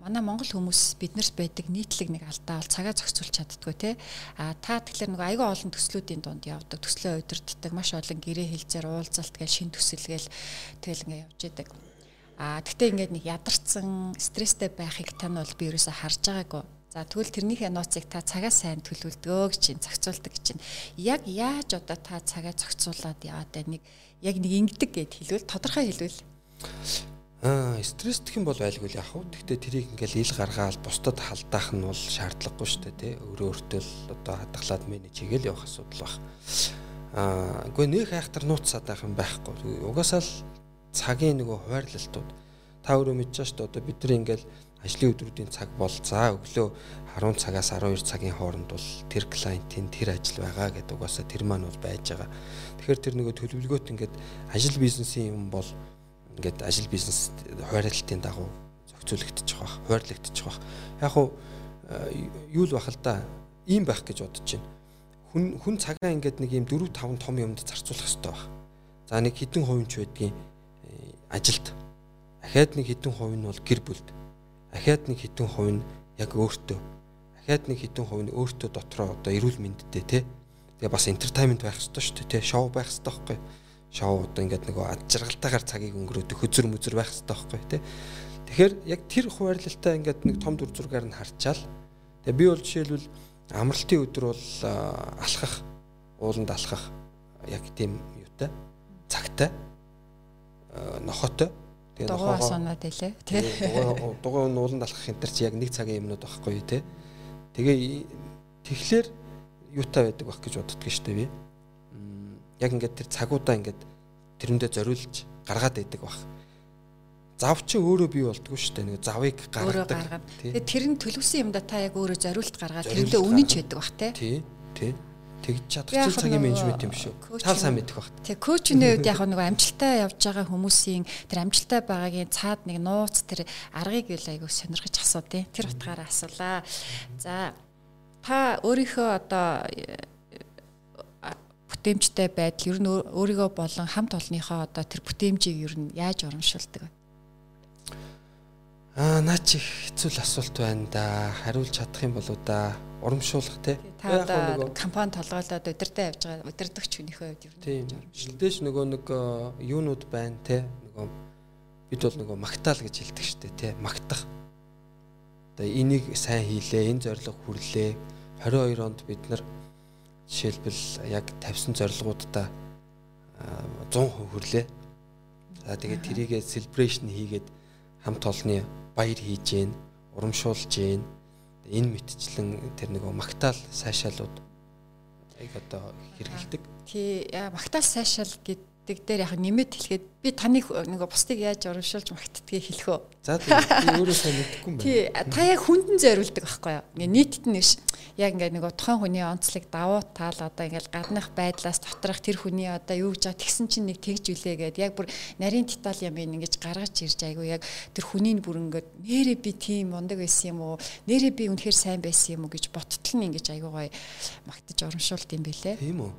манай монгол хүмүүс биднэрс байдаг нийтлэг нэг алдаа бол цагаа зохицуулж чаддгүй те. А та тэгэхээр нэг айгүй олон төслүүдийн дунд явдаг төслөө удирддаг маш олон гэрээ хэлзээр уулзалт гэж шин төсөлгээл тэгэл ингээ явж идэг. А тэгтээ ингээд нэг ядарсан стресстэй байхыг тань бол би ерөөсө харж байгаагүй. За тэгвэл тэрнийхээ нууцыг та цагаа сайн төлөвлөдгөө гэж чинь зохицуулдаг гэж чинь. Яг яаж одоо та цагаа зохицуулаад яваад нэг яг нэг ингэдэг гэд хэлвэл тодорхой хэлвэл Аа, стресс гэх юм бол байлгүй яах вэ? Гэхдээ тэрийг ингээл ил гаргаал бусдад халдаах нь бол шаардлагагүй шүү дээ, тий. Өөрөө өөртөө л одоо хадгалаад менеж хийгээл явах асуудал баг. Аа, үгүй нэг хайхтар нууц садаах юм байхгүй. Угаасаа л цагийн нөгөө хуваарлалтууд та өөрөө мэдчихэж шүү дээ. Одоо бид нар ингээл ажлын өдрүүдийн цаг бол за өглөө 10 цагаас 12 цагийн хооронд бол тэр клиентийн тэр ажил байгаа гэдэг угаасаа тэр маань бол байж байгаа. Тэгэхээр тэр нөгөө төлөвлөгөөт ингээд ажил бизнесийн юм бол ингээд ажил бизнес хуваарлтын дагуу зохицуулагдчих бах, хуваарлагдчих бах. Яг уу юу л бах л да. Ийм байх гэж бодож байна. Хүн хүн цагаа ингээд нэг ийм 4 5 том юмд зарцуулах хэрэгтэй баг. За нэг хэдэн хувийн ч байдгийн э, ажилд. Ахаад нэг хэдэн хувь нь бол гэр бүлд. Ахаад нэг хэдэн хувь нь яг өөртөө. Ахаад нэг хэдэн хувь нь өөртөө дотроо одоо эрүүл мэндтэй тий. Тэгээ бас entertainment байх хэрэгтэй шүү дээ тий. Шоу байх хэрэгтэй байхгүй юу? Шоу одоо ингээд нөгөө ад жаргалтайгаар цагийг өнгөрөөдөг хөзөр мүзэр байх хэрэгтэй байхгүй тий. Тэгэхээр яг тэр хуваарлалтаа ингээд нэг том дүр зургаар нь харчаал. Тэгээ би бол жишээлбэл амралтын өдөр бол алхах, ууланд алхах яг тийм юутай цагтай нохотой. Тэгээ нохоо санаад илээ тий. Дугуй ууланд алхах энэ төр чи яг нэг цагийн юмнууд байхгүй тий. Тэгээ тэгэхээр юутай байдаг байх гэж боддөг шүү дээ би яг ингээд тэр цагуудаа ингээд тэрэндээ зориулж гаргаад байдаг баг. Зав чи өөрөө бий болдгоо шүү дээ. Нэг завыг гаргадаг. Тэгээ тэр нь төлөвсөн юмда та яг өөрөө зориулт гаргаад тэрэндээ үнэн ч байдаг бах те. Тий. Тий тэгж чинь цагийн менежмент юм шүү. Таал сайн мэдэх баг. Тэг коучны үед яг нэг амжилттай явж байгаа хүмүүсийн тэр амжилттай байгаагийн цаад нэг нууц тэр аргыг ил айгу сонирхож асуудیں۔ Тэр утгаараа асуулаа. За та өөрийнхөө одоо бүтээмжтэй байдал ер нь өөрийгөө болон хамт олонныхоо одоо тэр бүтээмжийг ер нь яаж урамшуулдаг вэ? Аа наа чи хэцүү асуулт байна да. Хариулж чадах юм болоо да. Урамшуулах те. Та одоо компани толгойлоод удирдах явж байгаа удирдахч хүнийхээ хувьд ер нь урамшилдэж нөгөө нэг юунууд байна те. Нөгөө бид бол нөгөө магтаал гэж хэлдэг штэ те. Магтах. Одоо энийг сайн хийлээ, энэ зорилго хүрлээ 22 онд бид нар жишээлбэл яг тавьсан зорилгоудаа 100% хүрлээ. За тэгээд тэрийгээ celebration хийгээд хамт олонны баяр хийж гин, урамшуулж гин. Энэ мэтчлэн тэр нэг магтаал сайшаалууд яг одоо хэрэгэлдэг. Тий, магтаал сайшаал гэдэг дээр яг нэмэт хэлгээд би таныг нэг бусдыг яаж урамшуулж магтдгийг хэлэх үү. За би өөрөө сайн мэдэхгүй юм байна. Тий, та яг хүндэн зориулдаг байхгүй юу? Ингээ нийтэд нь биш. Яг ингээ нэг тухайн хүний онцлог давуу тал одоо ингээл гаднах байдлаас доторх тэр хүний одоо юу гэж тэгсэн чинь нэг тэгж үлээ гэд яг бүр нарийн деталь юм ингэж гаргаж ирж айгу яг тэр хүний бүр ингээд нэрээ би тийм мундаг байсан юм уу? Нэрээ би үнэхээр сайн байсан юм уу гэж боттол нь ингэж айгу гоё магтаж урамшуулт юм бэлээ. Тийм үү?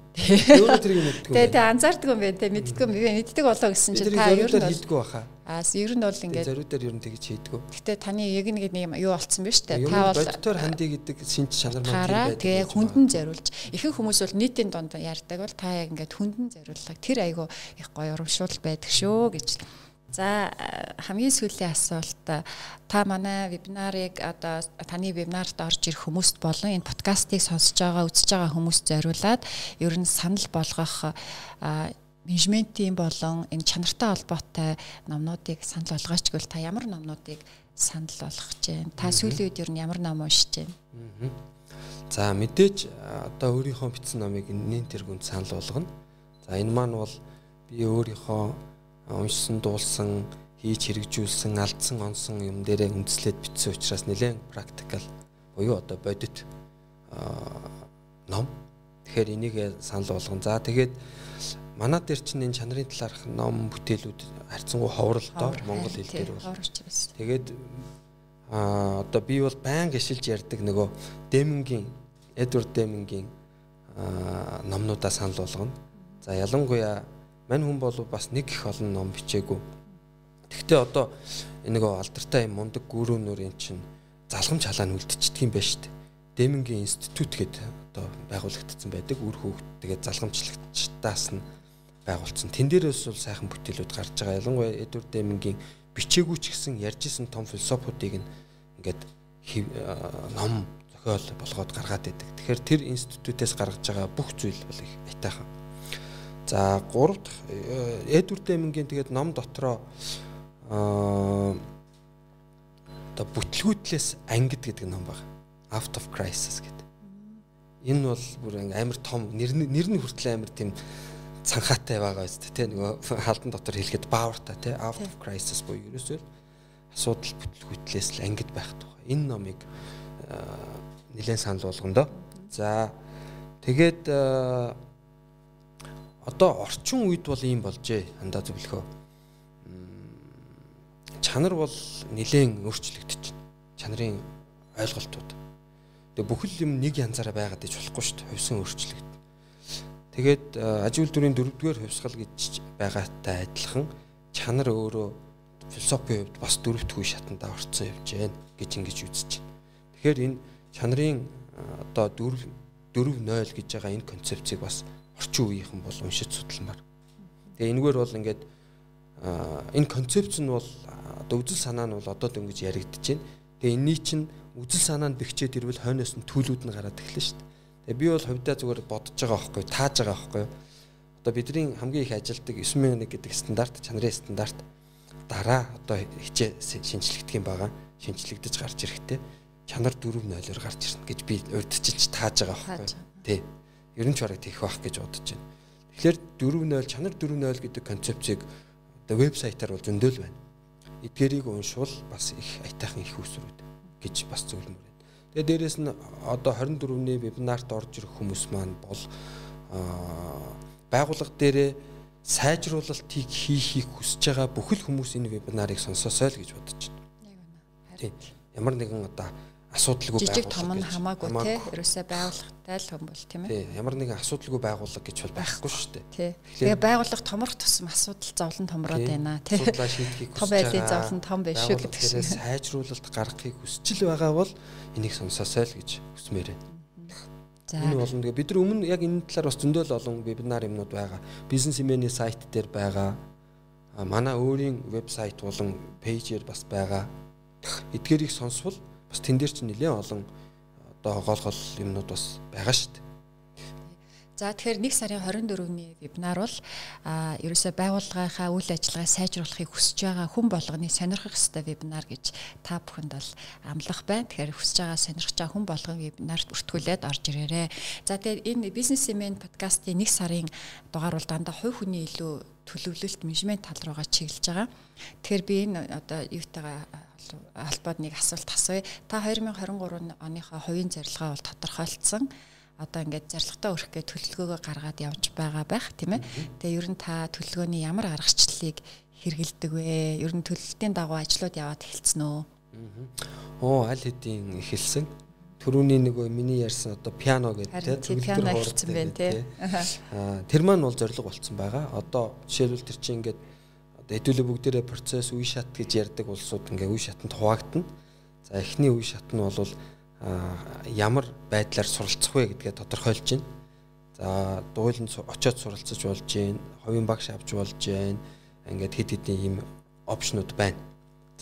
Өөрөө тэрийг мэддэг. Тэгээ тэ анзаардаг юм байна те мэддэг юм би мэддэг болоо гэсэн чинь та ер нь хийдгүү баха. Аа ер нь бол ингээд зориуд дээр ер нь тэгж хийдгүү. Гэтэ таны яг нэг юм юу болцсон биз дээ. Та бол бодтоор хандий гэдэг шинж чанар маань байдаг. Тэгээ хүндэн зориулж ихэнх хүмүүс бол нийтийн донд ярьдаг бол та яг ингээд хүндэн зориуллаа. Тэр айгу их гоё урамшуул байдаг шүү гэж. За хамгийн сүүлийн асуулт та манай вебинарыг одоо таны вебинарт орж ирэх хүмүүст болон энэ подкастыг сонсож байгаа үзэж байгаа хүмүүст зориулаад ер нь санал болгох менежментийн болон энэ чанартай холбоотой номнуудыг санал болгооч гэвэл та ямар номнуудыг санал болгож байна? Та сүүлийн үед ер нь ямар ном уншиж байна? За мэдээж одоо өөрийнхөө бичсэн номыг нэн тэргүнд санал болгоно. За энэ маань бол би өөрийнхөө уншсан, дуулсан, хийж хэрэгжүүлсэн, алдсан, онсон юм дээрээ үндэслээд бичсэн учраас нэлээд практикал буюу одоо бодит ном. Тэгэхээр энийг санал болгоно. За тэгээд Манай дээр чинь энэ чанарын талаарх ном бүтээлүүд харьцангуй ховролтой монгол хэл дээр бол. Тэгээд а одоо би бол байнга ишилж ярьдаг нөгөө Демингийн Эдвард Демингийн номнуудаа санал болгоно. За ялангуяа мань хүн бол бас нэг их олон ном бичээгүй. Тэгвэл одоо энэ нөгөө алдартай юм мундаг гүрүүнүүрийн чинь залхамж халаа нь үлдчихдэг юм байна шүү дээ. Демингийн институт гэдэг одоо байгуулагдсан байдаг. Үр хөвгт тэгээд залхамжлагчдаас нь байгуулсан. Тэн дээрээс бол сайхан бүтээлүүд гарч байгаа. Ялангуяа Эдвард Демингийн бичээгүй ч гэсэн ярьж исэн том философиудыг ингээд ном зохиол болгоод гаргаад байдаг. Тэгэхээр тэр институтээс гаргаж байгаа бүх зүйл бол их айтайхан. За 3 дахь Эдвард Демингийн тэгээд ном дотроо одоо бүтлгүүтлээс ангид гэдэг ном байна. Out of Crisis гэдэг. Энэ бол бүр амар том нэр нь хүртэл амар тийм цанхаатай байгаа үст тэ нөгөө халдан дотор хэлэхэд баавартай тэ out of crisis буюу ерөөсөө асуудал бүтлгүүтлээс л ангид байх тухай. Энэ номыг нэлээд санал болгондоо. За тэгээд одоо орчин үед бол ийм болжээ андаа зөвлөхөө. Чанар бол нэлээд өөрчлөгдөж. Чанарын ойлголтууд. Тэгээ бүхэл юм нэг янзаараа байгаад иж болохгүй шүү дээ. Хувьсан өөрчлөгд Тэгээд аж үйлдвэрийн дөрөвдүгээр хувьсгал гэж байгаатай адилхан чанар өөрөө философийн хувьд бас дөрөвдүгээр шатанд орцсон явж байна гэж ингэж үзэж байна. Тэгэхээр энэ чанарын одоо 4 4 0 гэж байгаа энэ концепцийг бас орчин үеийнхэн бол уншиж судалмаар. Тэгээ энэгээр бол ингээд энэ концепц нь бол одоо үзэл санаа нь бол одоо дөнгөж байна. Тэгээ энэний чинь үзэл санаанд бэхжээд ирвэл хойноос нь төлүүд нь гараад эхэлнэ шүү дээ. Тэгээ би бол хувьдаа зүгээр бодож байгаа байхгүй тааж байгаа байхгүй. Одоо бидний хамгийн их ажилдаг 9001 гэдэг стандарт чанарын стандарт дараа одоо хичээ шинжлэгдэх юм байгаа. Шинжлэгдэж гарч ирэхтэй чанар 4.0-оор гарч ирнэ гэж би урдчилж тааж байгаа байхгүй. Тий. Ер нь ч бараг тийх байх гэж бодож байна. Тэгэхээр 4.0 чанар 4.0 гэдэг концепцийг одоо вебсайтаар бол зөндөөл байна. Эдгэрийг уншвал бас их аятайхан их усрүүд гэж бас зөвлөмөр Тэгээ дээрэс нь одоо 24-ний вебинарт орж ирэх хүмүүс маань бол байгууллага дээрээ сайжруулалтыг хийхийг хүсэж байгаа бүхэл хүмүүс энэ вебинарыг сонсоосой л гэж бодож байна. Тийм. Ямар нэгэн одоо асуудалгүй байгууллага жижиг том нь хамаагүй те ерөөсөө байгууллагатай л хүн бол тийм ээ. Тийм ямар нэгэн асуудалгүй байгууллага гэж бол байхгүй шүү дээ. Тий. Тэгээ байгууллага томрох тусам асуудал зовлон томроод байна тий. Асуудлаа шийдэхийг хүсэж байгаа. Том байлын зовлон том биш шүү гэдэг чинь. Сайжруулалт гаргахыг хүсэж л байгаа бол энийг сонсоосой л гэж хүсмээр байна. За. Энэ болно. Тэгээ бид нар өмнө яг энэ талаар бас зөндөл олон вебинар юмнууд байгаа. Бизнес имэний сайт дээр байгаа. Манай өөрийн вебсайт болон пэйжээр бас байгаа. Эдгээрийг сонсвол бас тэн дээр чинь нэлээд олон одоо гол гол юмнууд бас байгаа шүү дээ. За тэгэхээр 1 сарын 24-ний вебинар бол а ерөөсөө байгууллагынхаа үйл ажиллагаа сайжруулахыг хүсэж байгаа хүн болгоны сонирхох ёстой вебинар гэж та бүхэнд бол амлах байна. Тэгэхээр хүсэж байгаа сонирхож байгаа хүн болгон вебинарт бүртгүүлээд орж ирээрэй. За тэгээд энэ бизнесмен подкастын 1 сарын дугаар бол дандаа хувь хүний илүү төлөвлөлт менежмент тал руугаа чиглэж байгаа. Тэгэхээр би энэ одоо юутайгаа холбоод нэг асуулт асууя. Та 2023 оныхоо хувийн зорилгоо бол тодорхойлцсон одоо ингээд зорилготой өрөх гэж төлөвлөгөөгөө гаргаад явж байгаа байх тийм ээ. Тэгээ ер нь та төлөвлөгөөний ямар аргачлалыг хэрэгэлдэг вэ? Ер нь төлөвлөлтийн дагуу ажлууд яваад эхэлсэн үү? Оо аль хэдийн эхэлсэн. Төрөүний нөгөө миний ярьсан одоо пиано гэдэг тийм пиано эхэлсэн байна тий. Аа тэр маань бол зориг болцсон байгаа. Одоо жишээлбэл тэр чинь ингээд одоо хэдүүлээ бүгдээрээ процесс үе шат гэж ярьдаг улсууд ингээ үе шатанд хуваагдана. За эхний үе шат нь бол ямар байдлаар суралцах вэ гэдгээ тодорхойлж байна. За дуйланд очиод суралцаж болж байна, хувийн багш авч болж байна. Ингээд хэд хэдэн ийм опшнууд байна.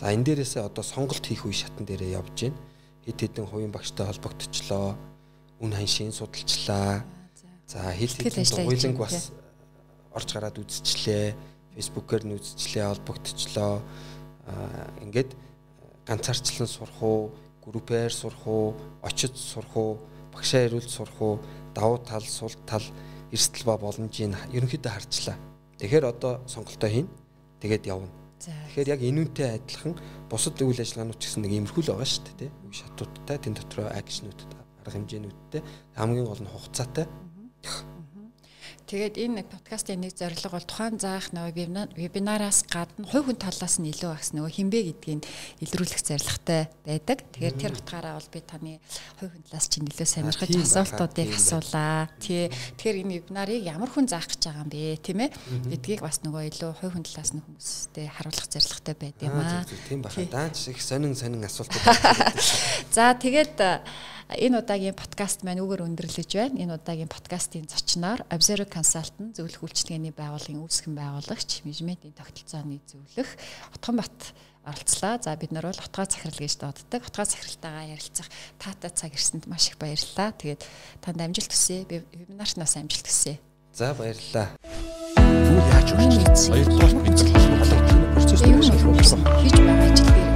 За энэ дээрээсээ одоо сонголт хийх үе шатн дээрээ явж байна. Хэд хэдэн хувийн багштай холбогдчихлоо. Үн ханшийн судалчлаа. За хэл хэдэн дуйланг бас орж гараад үзчихлээ. Facebook-ээр нь үзчихлээ, холбогдчихлоо. Ингээд ганцаарчлан сурах уу группээр сурах уу, очиж сурах уу, багшаа ирүүл сурах уу, давуу тал, сул тал, эрсдэл ба боломжийг ерөнхийдөө харчлаа. Тэгэхээр одоо сонголтоо хийн. Тэгээд явна. Тэгэхээр яг энүүнтэй адилхан бусад үйл ажиллагаанууд ч гэсэн нэг иймэрхүү л байгаа шүү дээ, тий. Үе шатуудтай, тэн дотроо акшнуудтай, арга хэмжээнүүдтэй хамгийн гол нь хугацаатай. Тэгээд энэ подкастын нэг зорилго бол тухайн заах нөгөө вебинараас гадна хувь хүн талаас нь илүү багс нөгөө хинбэ гэдгийг илрүүлэх зорилготой байдаг. Тэгэхээр тэр утгаараа бол би таны хувь хүн талаас чинь илүү сонирхож асуултуудыг асуулаа. Тий. Тэгэхээр энэ вебинарыг ямар хүн заах гэж байгаа юм бэ, тийм ээ? Гэдгийг бас нөгөө илүү хувь хүн талаас нь хүмүүстэй харуулах зорилготой байд юм аа. Тийм баха. Даач их сонин сонин асуултууд. За тэгээд Энэ удаагийн подкаст маань үгээр өндөрлөж байна. Энэ удаагийн подкастын зочноор Observer Consultant зөвлөх үйлчилгээний байгууллагын үүсгэн байгуулагч, менежментийн тогтолцооны зөвлөх Отгонбат оролцлаа. За бид нар бол утгаа захирал гэж дууддаг. Утгаа захиралтайгаа ярилцах таатай цаг ирсэнд маш их баярлалаа. Тэгээд танд амжилт хүсье. Би вебинарт нас амжилт хүсье. За баярлалаа. Юу яаж үргэлжлэх? Хоёрдугаар бид холбогдох процесс хийж байгаа